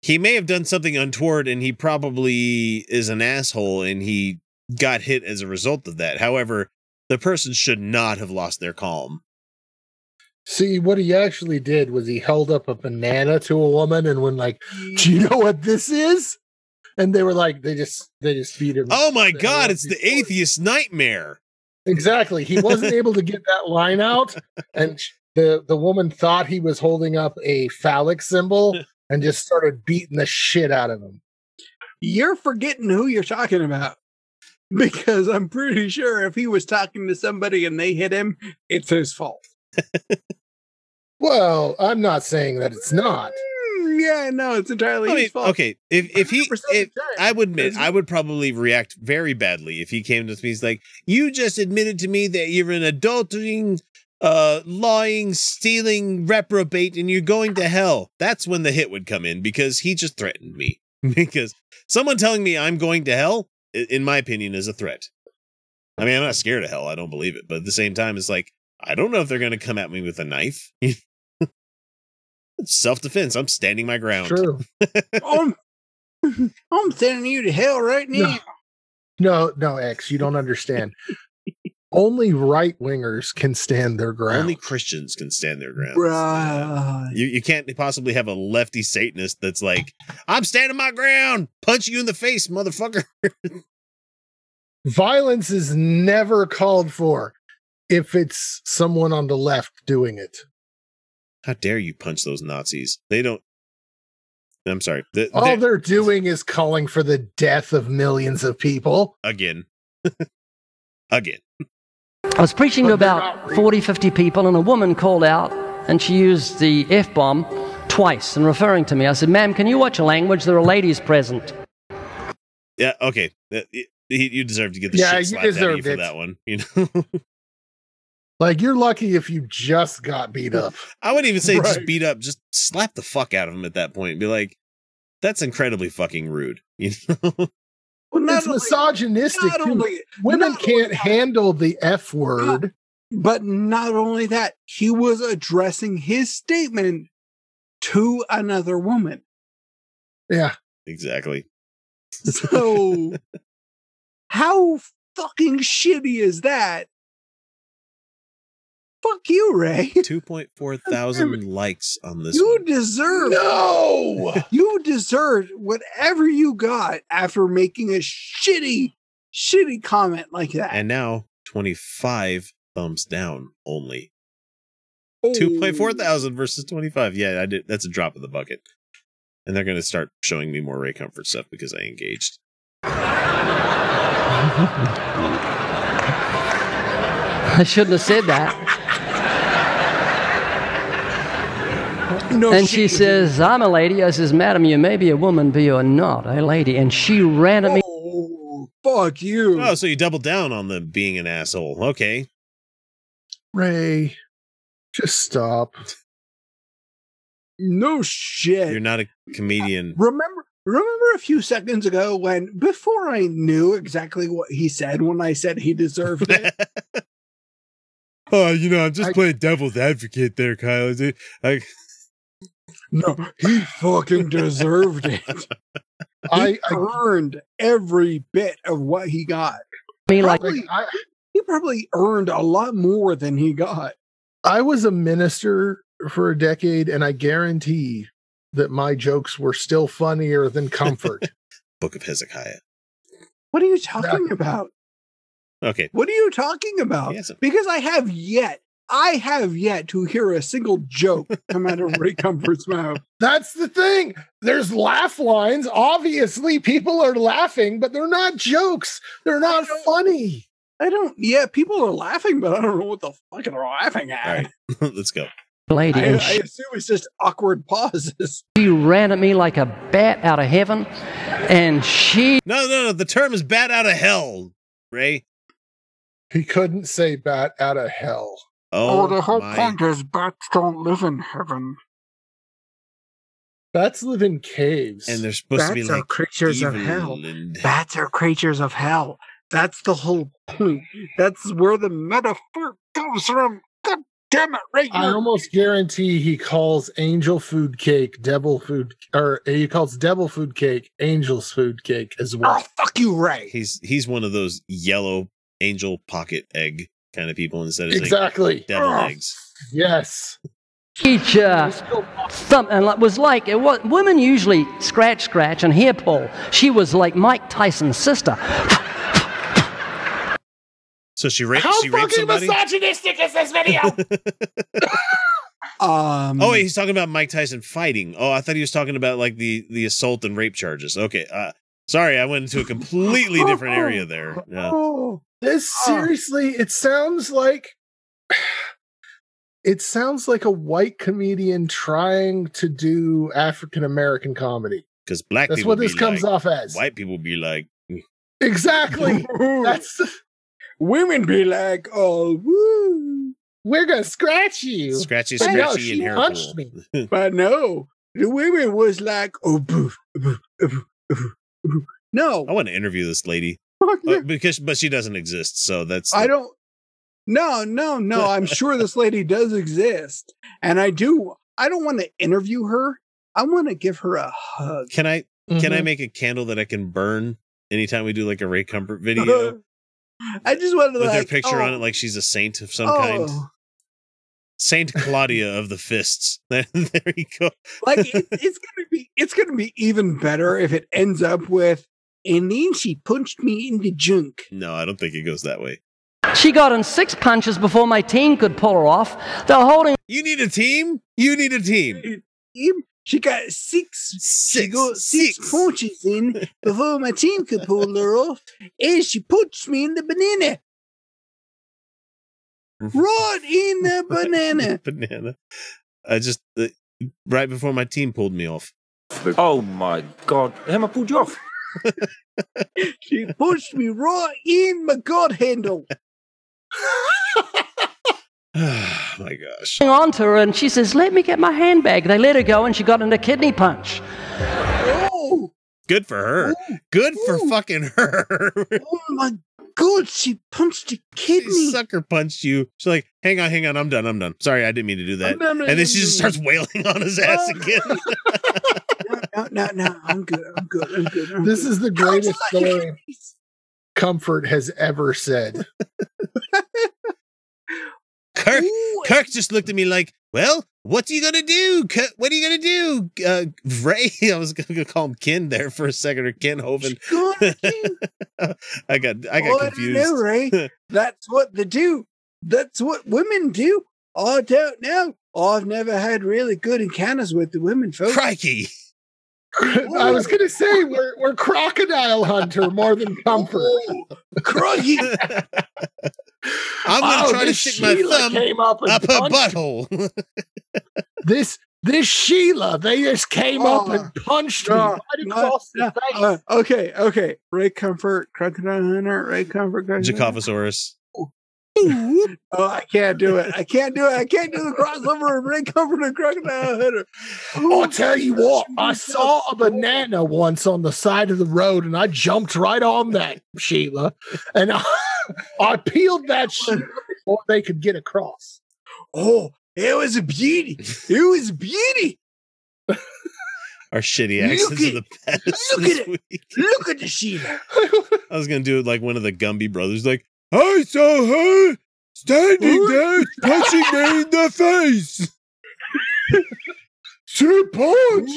he may have done something untoward, and he probably is an asshole, and he got hit as a result of that. However, the person should not have lost their calm. See, what he actually did was he held up a banana to a woman and went like, "Do you know what this is?" And they were like, they just they just beat him. Oh my god, it's the atheist nightmare. Exactly. He wasn't able to get that line out, and the the woman thought he was holding up a phallic symbol and just started beating the shit out of him. You're forgetting who you're talking about. Because I'm pretty sure if he was talking to somebody and they hit him, it's his fault. Well, I'm not saying that it's not. Yeah, no, it's entirely I mean, his fault. okay, if if he, if. I would admit, I would probably react very badly if he came to me. He's like, "You just admitted to me that you're an adultering, uh, lying, stealing reprobate, and you're going to hell." That's when the hit would come in because he just threatened me. because someone telling me I'm going to hell, in my opinion, is a threat. I mean, I'm not scared of hell. I don't believe it, but at the same time, it's like I don't know if they're going to come at me with a knife. Self defense. I'm standing my ground. True. I'm, I'm sending you to hell right now. No, no, X, you don't understand. Only right wingers can stand their ground. Only Christians can stand their ground. Right. You you can't possibly have a lefty Satanist that's like, I'm standing my ground, punch you in the face, motherfucker. Violence is never called for if it's someone on the left doing it. How dare you punch those Nazis? They don't. I'm sorry. The- All they- they're doing is calling for the death of millions of people. again, again. I was preaching to about 40, 50 people, and a woman called out and she used the F bomb twice and referring to me. I said, Ma'am, can you watch your language? There are ladies present. Yeah. Okay. Uh, y- y- You deserve to get the Yeah, shit you slapped out of you for it. that one. You know. Like you're lucky if you just got beat up. I wouldn't even say just beat up. Just slap the fuck out of him at that point. Be like, that's incredibly fucking rude. You know. Well, not it's only- misogynistic. not too. only- Women not can't handle the F word. But not only that, he was addressing his statement to another woman. Yeah. exactly. So, how fucking shitty is that? Fuck you, Ray. Two point four thousand likes on this. You one. deserve No. you deserve whatever you got after making a shitty, shitty comment like that. And now 25 thumbs down only. Oh. 2.4 thousand versus 25. Yeah, I did. That's a drop in the bucket. And they're going to start showing me more Ray Comfort stuff because I engaged. I shouldn't have said that. No and she says, I'm a lady. I says, Madam, you may be a woman, but you're not a lady. And she ran at me. Oh, fuck you. Oh, so you doubled down on the being an asshole. Okay. Ray, just stop. No shit. You're not a comedian. Uh, remember remember a few seconds ago when before I knew exactly what he said when I said he deserved it. Oh, you know, I'm just playing devil's advocate there, Kyle. Is it- I, no, he fucking deserved it. I, earned every bit of what he got. Me like Probably- he probably earned a lot more than he got. I was a minister for a decade, and I guarantee that my jokes were still funnier than Comfort. Book of Hezekiah. What are you talking about? Okay. What are you talking about? Because I have yet, I have yet to hear a single joke come out of Ray Comfort's mouth. That's the thing. There's laugh lines. Obviously, people are laughing, but they're not jokes. They're not funny. I don't. Yeah, people are laughing, but I don't know what the fuck they're laughing at. All right. Let's go. lady. I, and I assume it's just awkward pauses. she ran at me like a bat out of heaven. And she No, no, no. The term is bat out of hell, Ray. He couldn't say bat out of hell. Oh, oh, the whole my- point is bats don't live in heaven. Bats live in caves. And they're supposed to be Bats are like creatures of hell. and- Bats are creatures of hell. That's the whole point. That's where the metaphor comes from. God damn it, right? I almost guarantee he calls angel food cake devil food, or he calls devil food cake angel's food cake as oh, well. Oh, fuck you, Ray. He's he's one of those yellow angel pocket egg kind of people instead of saying Exactly. devil Oh. eggs. Yes. each uh, thump and it was like it was women usually scratch scratch and hair pull she was like mike tyson's sister So she raped. How she raped fucking somebody. misogynistic is this video? Um, Oh, wait, he's talking about Mike Tyson fighting. Oh, I thought he was talking about like the the assault and rape charges. Okay, uh, sorry, I went into a completely different area there. Yeah. oh, This seriously, it sounds like it sounds like a white comedian trying to do African American comedy. Because black That's people what this be comes like, off as. White people be like, mm. Exactly. That's women be like, oh, woo. we're gonna scratch you. scratchy, But no, scratchy, she and hair punched pull. me. But no, the women was like, oh, boo, boo, boo, boo, boo. No, I want to interview this lady fuck uh, no. because, but she doesn't exist. So that's I don't. No, no, no. I'm sure this lady does exist, and I do. I don't want to interview her. I want to give her a hug. Can I can Mm-hmm. I make a candle that I can burn anytime we do like a Ray Comfort video I just wanted to with like, her picture on oh, it, like she's a saint of some kind? Saint Claudia of the fists. there you go. like it, it's gonna be it's gonna be even better if it ends up with and then she punched me in the junk No, I don't think it goes that way. she got in six punches before my team could pull her off they were holding You need a team. You need a team. Em- she got six she got six, six. punches in before my team could pull her off and she punched me in the banana right in the banana Banana. I just uh, right before my team pulled me off. Oh my god. Emma pulled you off. she pushed me right in my god handle oh my gosh. Hang on to her and she says let me get my handbag they let her go and she got in a kidney punch oh Good for her. Good for fucking her. oh my god she punched a she kidney sucker punched you. She's like, hang on, hang on, I'm done, I'm done. Sorry, I didn't mean to do that. I'm done, and then I'm she just starts wailing on his ass Oh. again. no, no, no, I'm good. I'm good. I'm good. I'm This good. is the greatest story Comfort has ever said. Kirk, Kirk just looked at me like, "Well, what are you gonna do? Kirk, what are you gonna do?" Uh, Ray, I was gonna call him Ken there for a second, or Kent Hovind. I got, I got Oh, confused. No, Ray. That's what they do. That's what women do. I don't know. I've never had really good encounters with the women, folks. Crikey. I was gonna say we're we're crocodile hunter more than comfort. Crikey. I'm gonna Oh, try to this stick my thumb came up up her butthole. This this Sheila, they just came up and ah, punched me ah, right ah, across no, the face. uh, okay, okay. Ray Comfort, Crocodile Hunter, Ray Comfort, Crocodile Jacophosaurus. Oh, I can't do it. I can't do it. I can't do the crossover of Ray Comfort and Crocodile Hunter. I'll tell you what, I saw a banana once on the side of the road and I jumped right on that, Sheila. And I, I peeled that shit before they could get across. Oh, it was a beauty. It was a beauty. Our shitty Look accents at are the best. Look this at it. Look at the Sheila. I was gonna do it like one of the Gumby brothers, like, I saw her standing there punching me in the face. She punched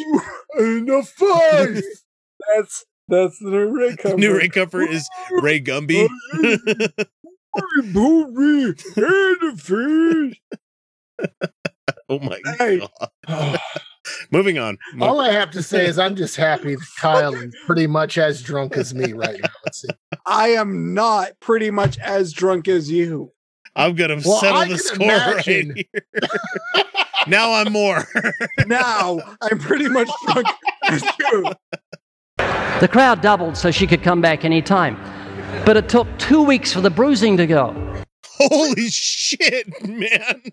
in the face. That's that's the new Ray Comfort. New Ray Comfort is Ray Gumby. Boot me in the face. oh my Hey. god. Moving on. All I have to say is I'm just happy that Kyle is pretty much as drunk as me right now. Let's see. I am not pretty much as drunk as you. I'm gonna Well, settle I the score imagine. right here. now I'm more. Now I'm pretty much drunk as you. The crowd doubled so she could come back any time. But it took two weeks for the bruising to go. Holy shit, man.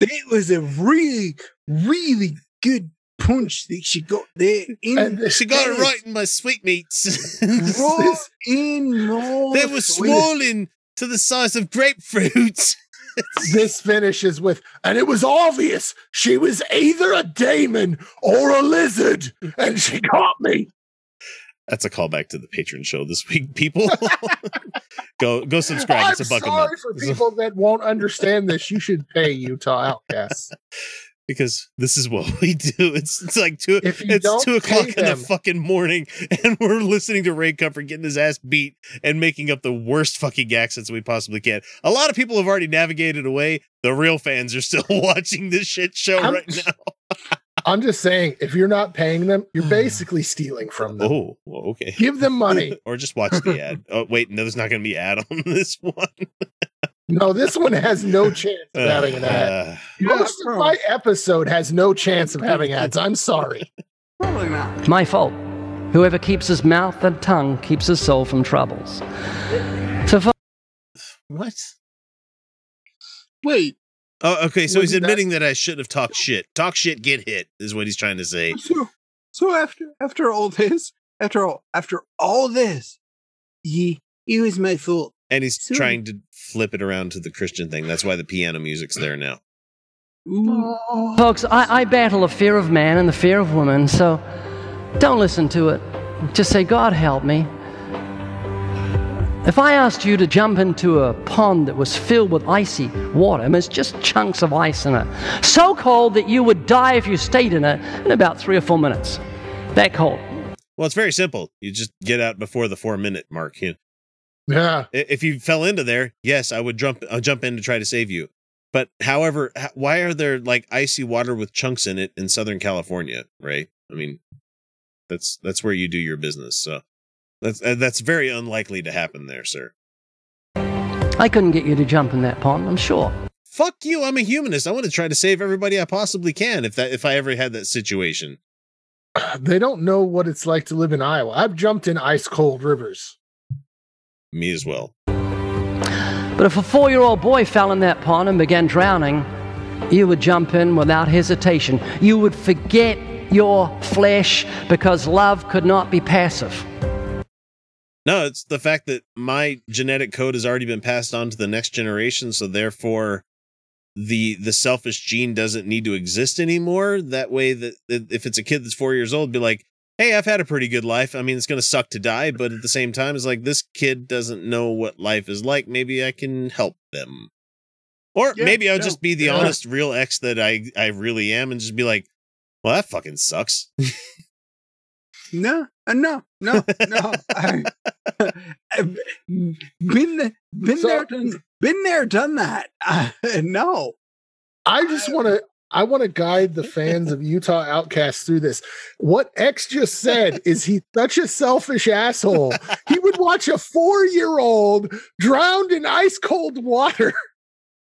It was a really, really good punch that she got there. In And she got it right in my sweetmeats. Right in my they were swollen to the size of grapefruits. This finishes with, and it was obvious she was either a demon or a lizard, and she caught me. That's a callback to the patron show this week, people. go go subscribe. I'm it's a buck a sorry month. for people that won't understand this. You should pay Utah Outcasts. because this is what we do. It's it's like two it's two o'clock in the fucking morning, and we're listening to Ray Comfort getting his ass beat and making up the worst fucking accents we possibly can. A lot of people have already navigated away. The real fans are still watching this shit show I'm- right now. I'm just saying, if you're not paying them, you're hmm. basically stealing from them. Oh, well, okay. Give them money. or just watch the ad. Oh wait, no, there's not going to be ad on this one. No, this one has no chance of having an ad. Uh, Most of my episode has no chance of having ads. I'm sorry. Probably not. My fault. Whoever keeps his mouth and tongue keeps his soul from troubles. So, fo- what? Wait. Oh, okay. So What he's did that- admitting that I should have talked shit. Talk shit, get hit is what he's trying to say. So, so after after all this, after all after all this, ye it was my fault. And he's So- trying to flip it around to the Christian thing. That's why the piano music's there now. folks, I, I battle a fear of man and the fear of woman, so don't listen to it. Just say, God help me. If I asked you to jump into a pond that was filled with icy water, I mean, it's just chunks of ice in it, so cold that you would die if you stayed in it in about three or four minutes. That cold. Well, it's very simple. You just get out before the four minute mark. You- Yeah. If you fell into there, yes, I would jump. I'll jump in to try to save you. But however, why are there like icy water with chunks in it in Southern California? Right? I mean, that's that's where you do your business. So that's uh, that's very unlikely to happen there, sir. I couldn't get you to jump in that pond, I'm sure. Fuck you! I'm a humanist. I want to try to save everybody I possibly can. If that if I ever had that situation. They don't know what it's like to live in Iowa. I've jumped in ice cold rivers. Me as well. But if a four year old boy fell in that pond and began drowning, you would jump in without hesitation. You would forget your flesh because love could not be passive. No, it's the fact that my genetic code has already been passed on to the next generation, so therefore the the selfish gene doesn't need to exist anymore. That way that that if it's a kid that's four years old, be like, hey, I've had a pretty good life. I mean, it's going to suck to die, but at the same time, it's like this kid doesn't know what life is like. Maybe I can help them. Or Yeah, maybe I'll no, just be the yeah. honest, real ex that I, I really am and just be like, well, that fucking sucks. No, uh, no, no, no. I, have been been So- there, done, been there, done that. Uh, no, I just want to. I want to guide the fans of Utah Outcasts through this. What X just said is he such a selfish asshole. He would watch a four-year-old drowned in ice cold water.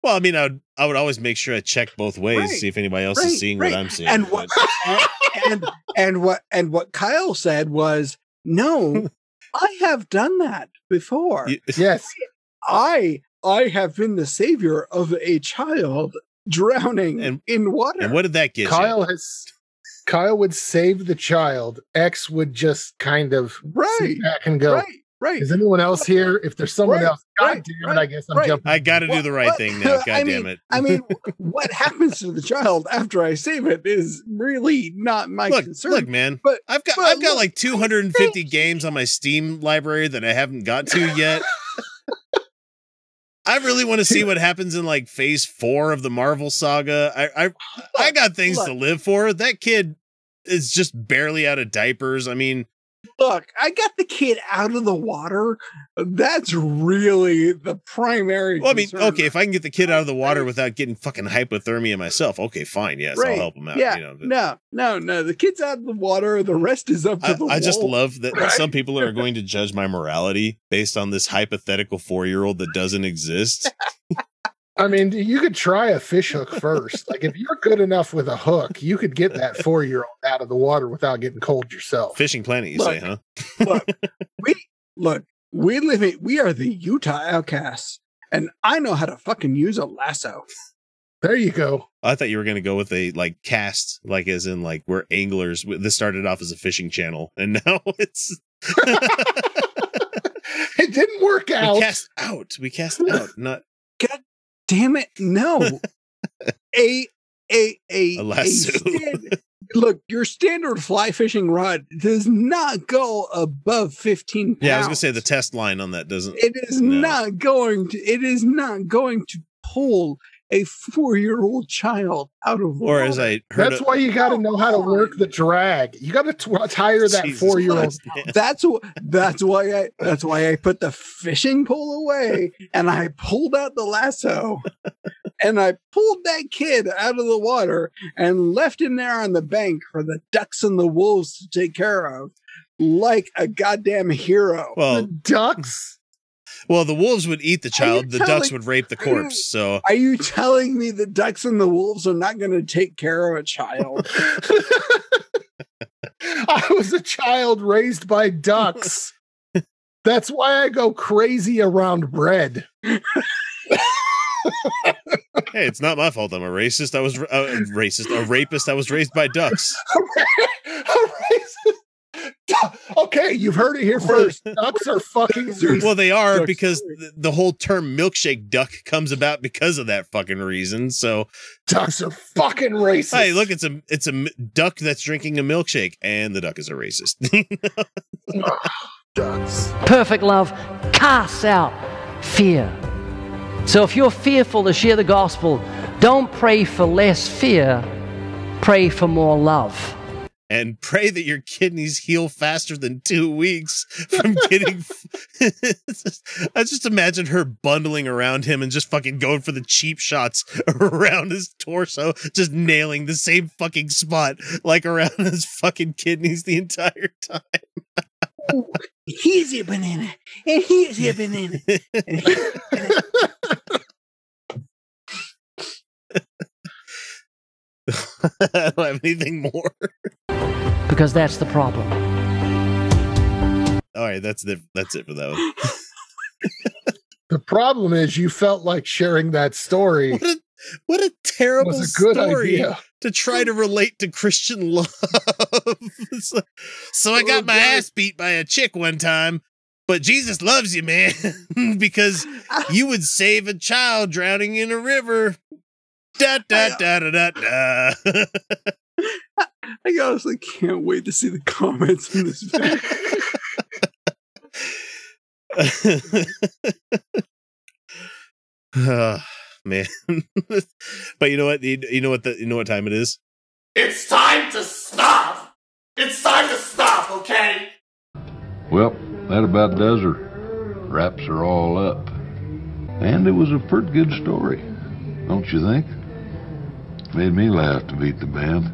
Well, I mean, I would, I would always make sure I check both ways, Right, see if anybody else right, is seeing right. what I'm seeing. And what and, and and what and what Kyle said was, no, I have done that before. Yes, I I have been the savior of a child drowning And- in water. and what did that get Kyle you? has. Kyle would save the child. X would just kind of right, sit back and go. right, right. Is anyone else here? If there's someone Right, else, God right, damn it! I guess I'm right. jumping. I got to do the right what- thing now. God I damn it. I mean, what happens to the child after I save it is really not my look, concern. look, man. but I've got but I've got like 250 games on my Steam library that I haven't got to yet. I really want to see what happens in like phase four of the Marvel saga. I I, I got things to look. live for. That kid is just barely out of diapers. I mean, look, I got the kid out of the water. That's really the primary. well, I mean, okay, if I can get the kid out of the water without getting fucking hypothermia myself, okay, fine, yes, I'll help him out. Yeah, you know, but no, no, no. The kid's out of the water. The rest is up to I, the. I just love that right? some people are going to judge my morality based on this hypothetical four year old that doesn't exist. I mean, you could try a fish hook first. like if you're good enough with a hook, you could get that four year old out of the water without getting cold yourself. Fishing Planet, you Look, say, huh? look, we look. We live in. We are the Utah outcasts, and I know how to fucking use a lasso. There you go. I thought you were going to go with a like cast, like as in like we're anglers. This started off as a fishing channel, and now it's It didn't work we out. cast out. We cast out, not God damn it! No, a a a, A stand- look, your standard fly fishing rod does not go above fifteen. Pounds. yeah. I was going to say the test line on that doesn't. It is No. not going to. It is not going to pull a four-year-old child out of or water. as I heard, That's a- why you got to know how to oh, work the drag. You got to uh, tire that Jesus four year old. Christ. That's that's why I that's why I put the fishing pole away and I pulled out the lasso and I pulled that kid out of the water and left him there on the bank for the ducks and the wolves to take care of like a goddamn hero. Well, Ducks. Well, the wolves would eat the child. The ducks would rape the are you- corpse. So Are you telling me the ducks and the wolves are not going to take care of a child? I was a child raised by ducks. That's why I go crazy around bread. hey, it's not my fault. I'm a racist. I was uh, a racist, a rapist. I was raised by ducks. okay, you've heard it here first. Ducks are fucking racist. Well, they are Ducks. because th- the whole term milkshake duck comes about because of that fucking reason. So, ducks are fucking racist. hey, look, it's a it's a m- duck that's drinking a milkshake, and the duck is a racist. ducks. Perfect love casts out fear. So if you're fearful to share the gospel, don't pray for less fear, pray for more love. And pray that your kidneys heal faster than two weeks from getting. I just imagine her bundling around him and just fucking going for the cheap shots around his torso, just nailing the same fucking spot like around his fucking kidneys the entire time. He's a banana, and he's your banana. I don't have anything more. Because that's the problem. All right, that's the that's it for that one. The problem is you felt like sharing that story What a what a terrible was a good story idea. to try to relate to Christian love. It's like, so I got Oh, my God. ass beat by a chick one time, but Jesus loves you, man, because you would save a child drowning in a river. Da da da da da da. I honestly can't wait to see the comments in this video. Ah, man. but you know what? You, you know what? The, you know what time it is? It's time to stop! It's time to stop, okay? Well, that about does her. Wraps are all up. And it was a pretty good story, don't you think? Made me laugh to beat the band.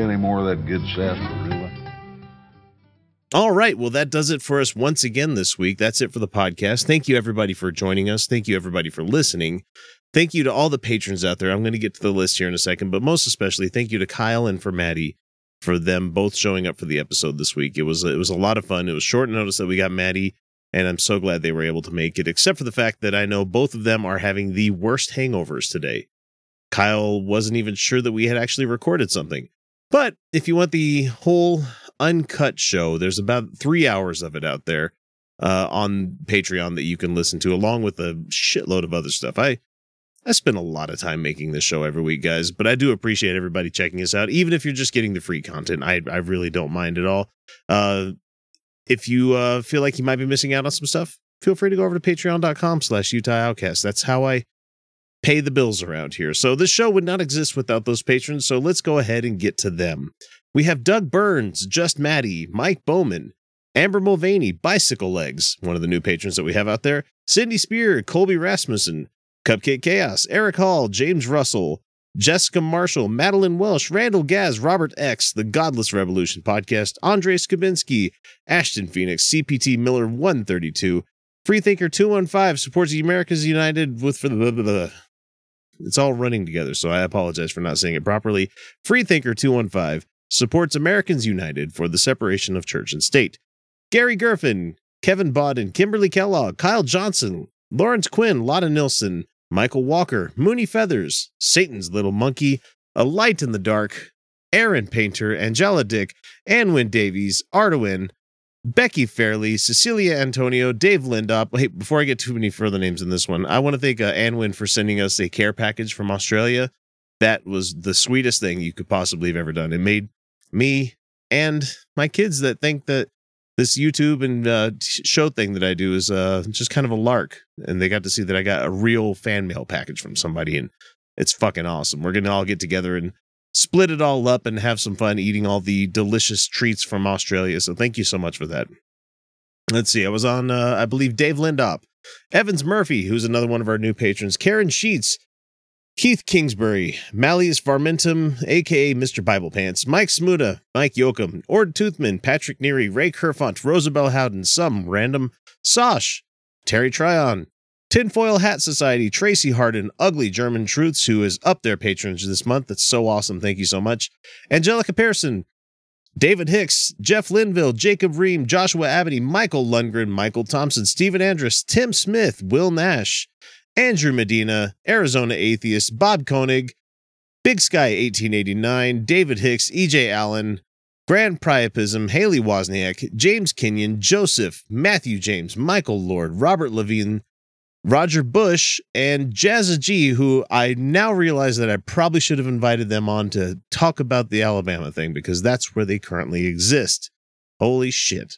any more of that good sarsaparilla? All right. Well, that does it for us once again this week. That's it for the podcast. Thank you, everybody, for joining us. Thank you, everybody, for listening. Thank you to all the patrons out there. I'm going to get to the list here in a second, but most especially, thank you to Kyle and for Maddie for them both showing up for the episode this week. It was it was a lot of fun. It was short notice that we got Maddie, and I'm so glad they were able to make it. Except for the fact that I know both of them are having the worst hangovers today. Kyle wasn't even sure that we had actually recorded something. But if you want the whole uncut show, there's about three hours of it out there uh, on Patreon that you can listen to, along with a shitload of other stuff. I I spend a lot of time making this show every week, guys, but I do appreciate everybody checking us out. Even if you're just getting the free content, I I really don't mind at all. Uh, if you uh, feel like you might be missing out on some stuff, feel free to go over to patreon.com slash Utah Outcast. That's how I pay the bills around here. So this show would not exist without those patrons. So let's go ahead and get to them. We have Doug Burns, Just Maddie, Mike Bowman, Amber Mulvaney, Bicycle Legs, one of the new patrons that we have out there, Cindy Spear, Colby Rasmussen, Cupcake Chaos, Eric Hall, James Russell, Jessica Marshall, Madeline Welsh, Randall Gaz, Robert X, The Godless Revolution Podcast, Andre Skabinski, Ashton Phoenix, CPT Miller 132, Freethinker 215 supports the Americas United with for the blah, blah. It's all running together, so I apologize for not saying it properly. Freethinker 215 supports Americans United for the separation of church and state. Gary Gerfin, Kevin Bodden, Kimberly Kellogg, Kyle Johnson, Lawrence Quinn, Lotta Nilsson, Michael Walker, Mooney Feathers, Satan's Little Monkey, A Light in the Dark, Aaron Painter, Angela Dick, Anwin Davies, Arduin, Becky Fairley, Cecilia Antonio, Dave Lindop. Hey, before I get too many further names in this one, I want to thank uh, Anwin for sending us a care package from Australia. That was the sweetest thing you could possibly have ever done. It made me and my kids that think that this YouTube and uh, show thing that I do is uh, just kind of a lark. And they got to see that I got a real fan mail package from somebody, and it's fucking awesome. We're to all get together and split it all up and have some fun eating all the delicious treats from Australia. So thank you so much for that. Let's see. I was on, uh, I believe, Dave Lindop, Evans Murphy, who's another one of our new patrons, Karen Sheets, Keith Kingsbury, Malleus Varmentum, aka Mr. Bible Pants, Mike Smuda, Mike Yoakum, Ord Toothman, Patrick Neary, Ray Kerfont, Rosabelle Howden, some random, Sosh, Terry Tryon, Tinfoil Hat Society, Tracy Harden, Ugly German Truths, who is up their patronage this month. That's so awesome. Thank you so much. Angelica Pearson, David Hicks, Jeff Linville, Jacob Ream, Joshua Abney, Michael Lundgren, Michael Thompson, Stephen Andrus, Tim Smith, Will Nash, Andrew Medina, Arizona Atheist, Bob Koenig, Big Sky 1889, David Hicks, EJ Allen, Grand Priapism, Haley Wozniak, James Kenyon, Joseph, Matthew James, Michael Lord, Robert Levine, Roger Bush, and Jazza G, who I now realize that I probably should have invited them on to talk about the Alabama thing because that's where they currently exist. Holy shit.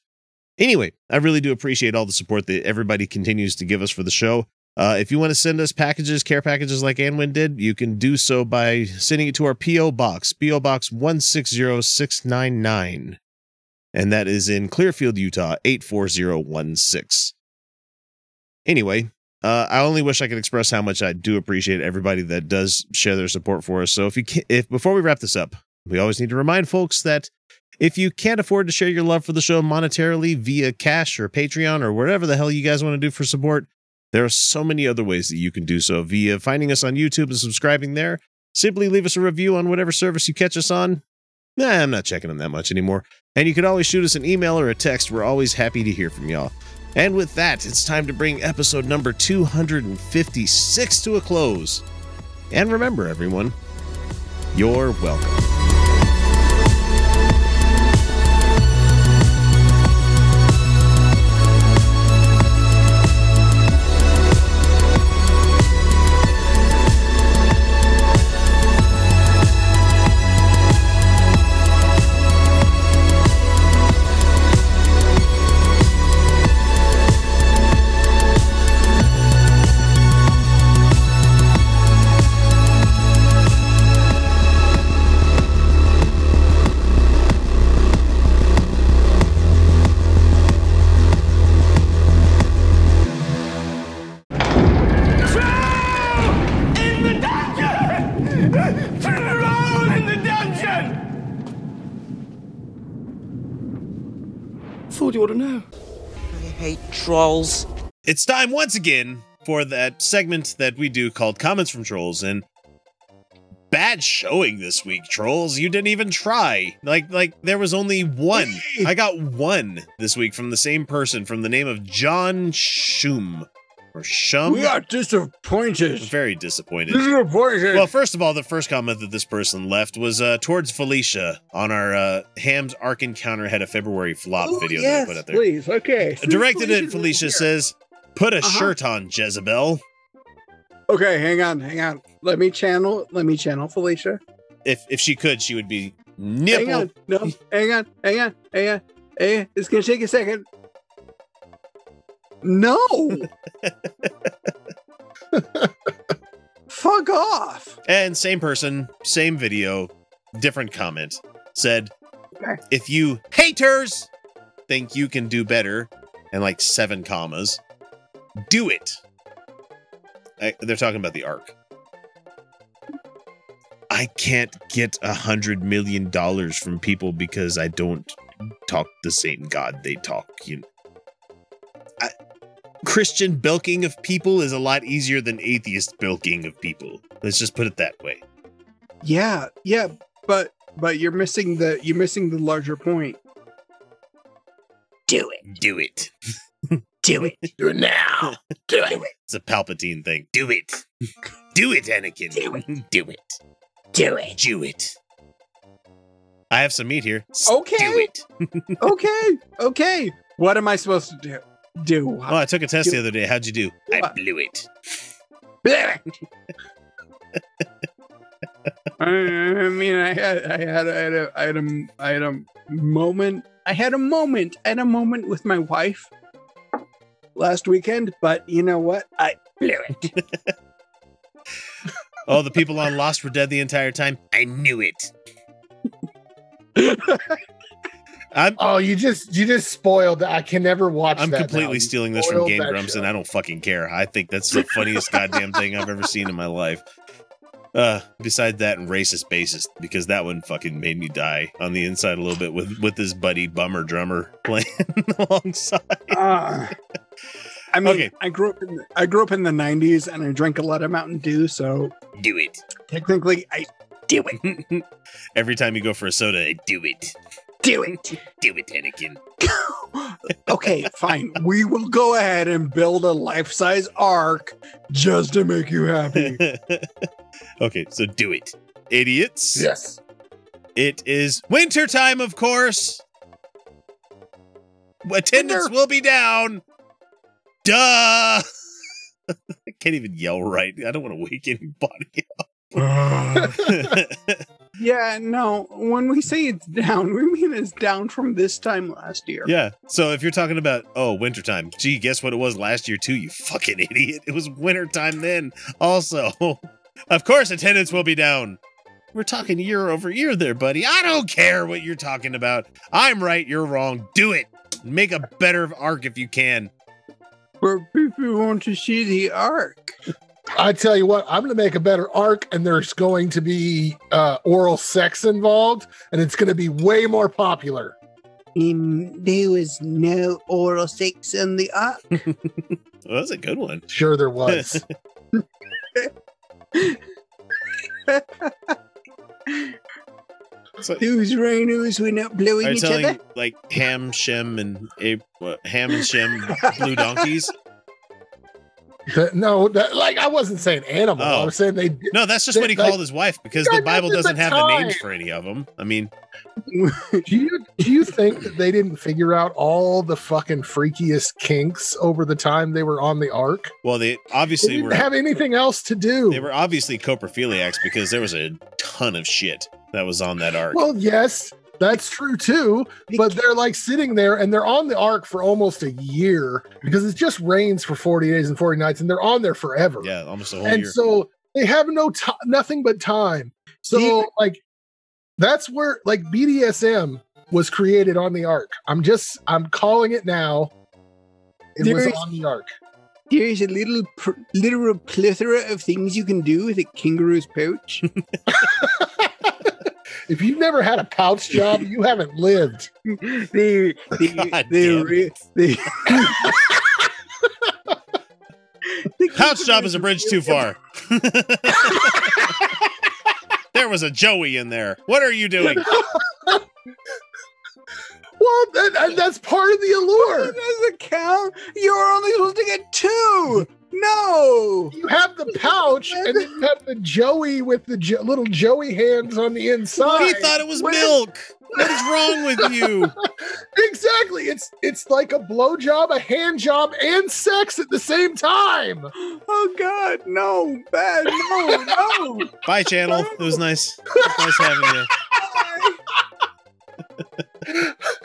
Anyway, I really do appreciate all the support that everybody continues to give us for the show. Uh, if you want to send us packages, care packages like Anwin did, you can do so by sending it to our P.O. Box, P.O. Box 160699. And that is in Clearfield, Utah, 84016. Anyway, uh, I only wish I could express how much I do appreciate everybody that does share their support for us. So if you can, if before we wrap this up, we always need to remind folks that if you can't afford to share your love for the show monetarily via cash or Patreon or whatever the hell you guys want to do for support, there are so many other ways that you can do so via finding us on YouTube and subscribing there. Simply leave us a review on whatever service you catch us on. Nah, I'm not checking them that much anymore. And you can always shoot us an email or a text. We're always happy to hear from y'all. And with that, it's time to bring episode number 256 to a close. And remember, everyone, you're welcome. You ought to know. I hate trolls. It's time once again for that segment that we do called Comments from Trolls and bad showing this week, trolls. You didn't even try. Like like there was only one. I got one this week from the same person from the name of John Shum. Or Shum. We are disappointed. very disappointed. Disappointed. Well, first of all, the first comment that this person left was uh, towards Felicia on our uh, Ham's Ark Encounter had a February flop Oh, video yes, that I put up there. please. Okay. Directed at Felicia says, "Put a Uh-huh. shirt on, Jezebel." Okay, hang on, hang on. Let me channel. Let me channel Felicia. If if she could, she would be Hang on. No, hang on, hang on, hang on. Hey, it's gonna take a second. No. Fuck off. And same person, same video, different comment said, "If you haters think you can do better," and like seven commas, do it. I, they're talking about the ark. I can't get a hundred million dollars from people because I don't talk the same God they talk. You I, Christian bilking of people is a lot easier than atheist bilking of people. Let's just put it that way. Yeah, yeah, but but you're missing the you're missing the larger point. Do it. Do it. Do it. Do it now. Do it. It's a Palpatine thing. Do it. Do it, Anakin. Do it. Do it. Do it. Do it. I have some meat here. Okay. Do it. okay, okay. What am I supposed to do? Do Oh, I took a test the other day. How'd you do? I blew it. I I mean, I had, I had, I had, a, I had a, I had a moment. I had a moment. I had a moment with my wife last weekend. But you know what? I blew it. Oh, the people on Lost were dead the entire time. I knew it. I'm, oh, you just you just spoiled. I can never watch. I'm that completely now. Stealing this from Game that Grumps, show. and I don't fucking care. I think that's the funniest goddamn thing I've ever seen in my life. Uh, beside that and racist bassist, because that one fucking made me die on the inside a little bit with with his buddy bummer drummer playing alongside. Ah. I mean, Okay. I grew up in the, I grew up in the '90s, and I drank a lot of Mountain Dew. So Do it. technically, I do it. Every time you go for a soda, I do it. Do it. Do it, Anakin. okay, fine. We will go ahead and build a life-size ark just to make you happy. okay, so do it, idiots. Yes. It is winter time, of course. Attendance will be down. Duh. I can't even yell right. I don't want to wake anybody up. Yeah, no. When we say it's down, we mean it's down from this time last year. yeah. So if you're talking about oh wintertime, gee, guess what it was last year too? You fucking idiot. It was wintertime then. Also, of course, attendance will be down. We're talking year over year there, buddy. I don't care what you're talking about. I'm right, you're wrong. Do it. Make a better ark if you can. But people want to see the ark. I tell you what, I'm going to make a better ark, and there's going to be uh, oral sex involved, and it's going to be way more popular. Um, there was no oral sex in the ark. Well, that's a good one. Sure, there was. Those rhinos were not blowing Are you each telling other. like Ham, Shem, and Ab- what, Ham and Shem blue donkeys? That- no, that, like I wasn't saying animal. I Oh. was saying they. No, that's just they- what he like, called his wife because the Bible doesn't the have the names for any of them. I mean, Do you do you think that they didn't figure out all the fucking freakiest kinks over the time they were on the ark? well, they They obviously didn't were have anything else to do. they were obviously coprophiliacs because there was a ton of shit that was on that ark. Well, yes, that's true too. But they're like sitting there and they're on the ark for almost a year because it just rains for 40 days and 40 nights and they're on there forever. yeah, almost a whole and year. And so they have no time, nothing but time. So, like, that's where like BDSM was created on the ark. I'm just, I'm calling it now. It was There is- on the ark. There's a little pr- literal plethora of things you can do with a kangaroo's pouch. If you've never had a pouch job, you haven't lived. they, they, God they, damn re- they, Pouch job is a bridge too far. there was a Joey in there. What are you doing? Well, that, that- that's part of the allure. That doesn't count. You're only supposed to get two. No. You have the pouch, and then you have the Joey with the jo- little Joey hands on the inside. he thought it was milk. What is wrong with you? exactly. It's it's like a blowjob, a hand job, and sex at the same time. Oh God, no, bad, no, no. Bye, channel. It was nice. It was nice having you.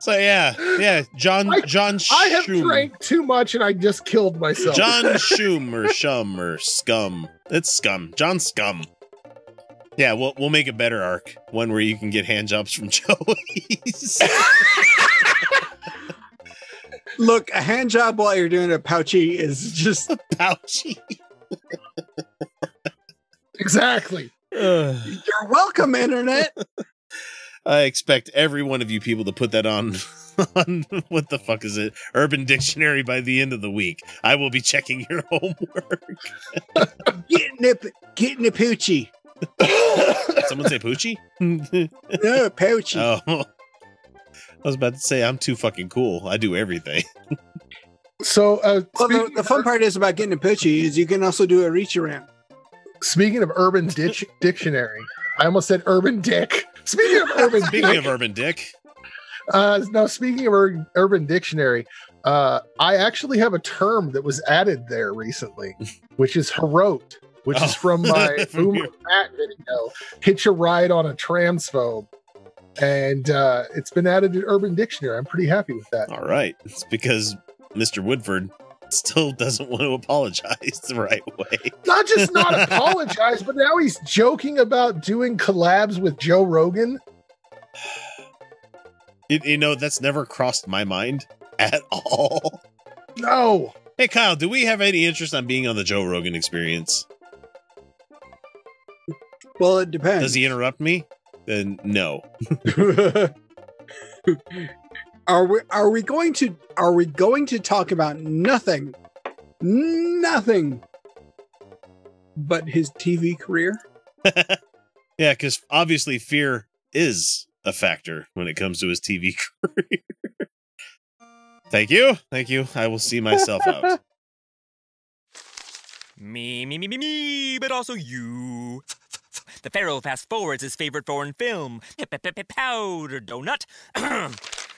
So yeah, yeah, John John I have drank too much, and I just killed myself. John Schum or Shum or Scum. It's Scum. John Scum. Yeah, we'll we'll make a better ark. One where you can get hand jobs from Joey's. Look, a hand job while you're doing a pouchy is just pouchy. exactly. You're welcome, internet. I expect every one of you people to put that on on what the fuck is it? Urban Dictionary by the end of the week. I will be checking your homework. Getting a getting a poochie. Someone say Poochie? no, poochie. Oh. I was about to say I'm too fucking cool. I do everything. So, uh, Well, the, the fun part is about getting a poochie is you can also do a reach around. speaking of Urban Ditch Dictionary, I almost said Urban Dick. Speaking of Urban Speaking Dick, of Urban Dick, Uh, no, speaking of Ur- Urban Dictionary, uh, I actually have a term that was added there recently, which is herote, which is Oh. from my From Boomer Pat video, Hitch a Ride on a Transphobe. And uh, it's been added to Urban Dictionary. I'm pretty happy with that. all right. It's because Mr. Woodford still doesn't want to apologize the right way. Not just not apologize, but now he's joking about doing collabs with Joe Rogan. You, you know, that's never crossed my mind at all. No. Hey, Kyle, do we have any interest on being on the Joe Rogan experience? Well, it depends. Does he interrupt me? Then no. are we are we going to are we going to talk about nothing nothing but his tv career Yeah, because obviously fear is a factor when it comes to his TV career. Thank you. Thank you. I will see myself out. Me, me, me, me, me, but also you. The Pharaoh fast forwards his favorite foreign film, Powder Donut.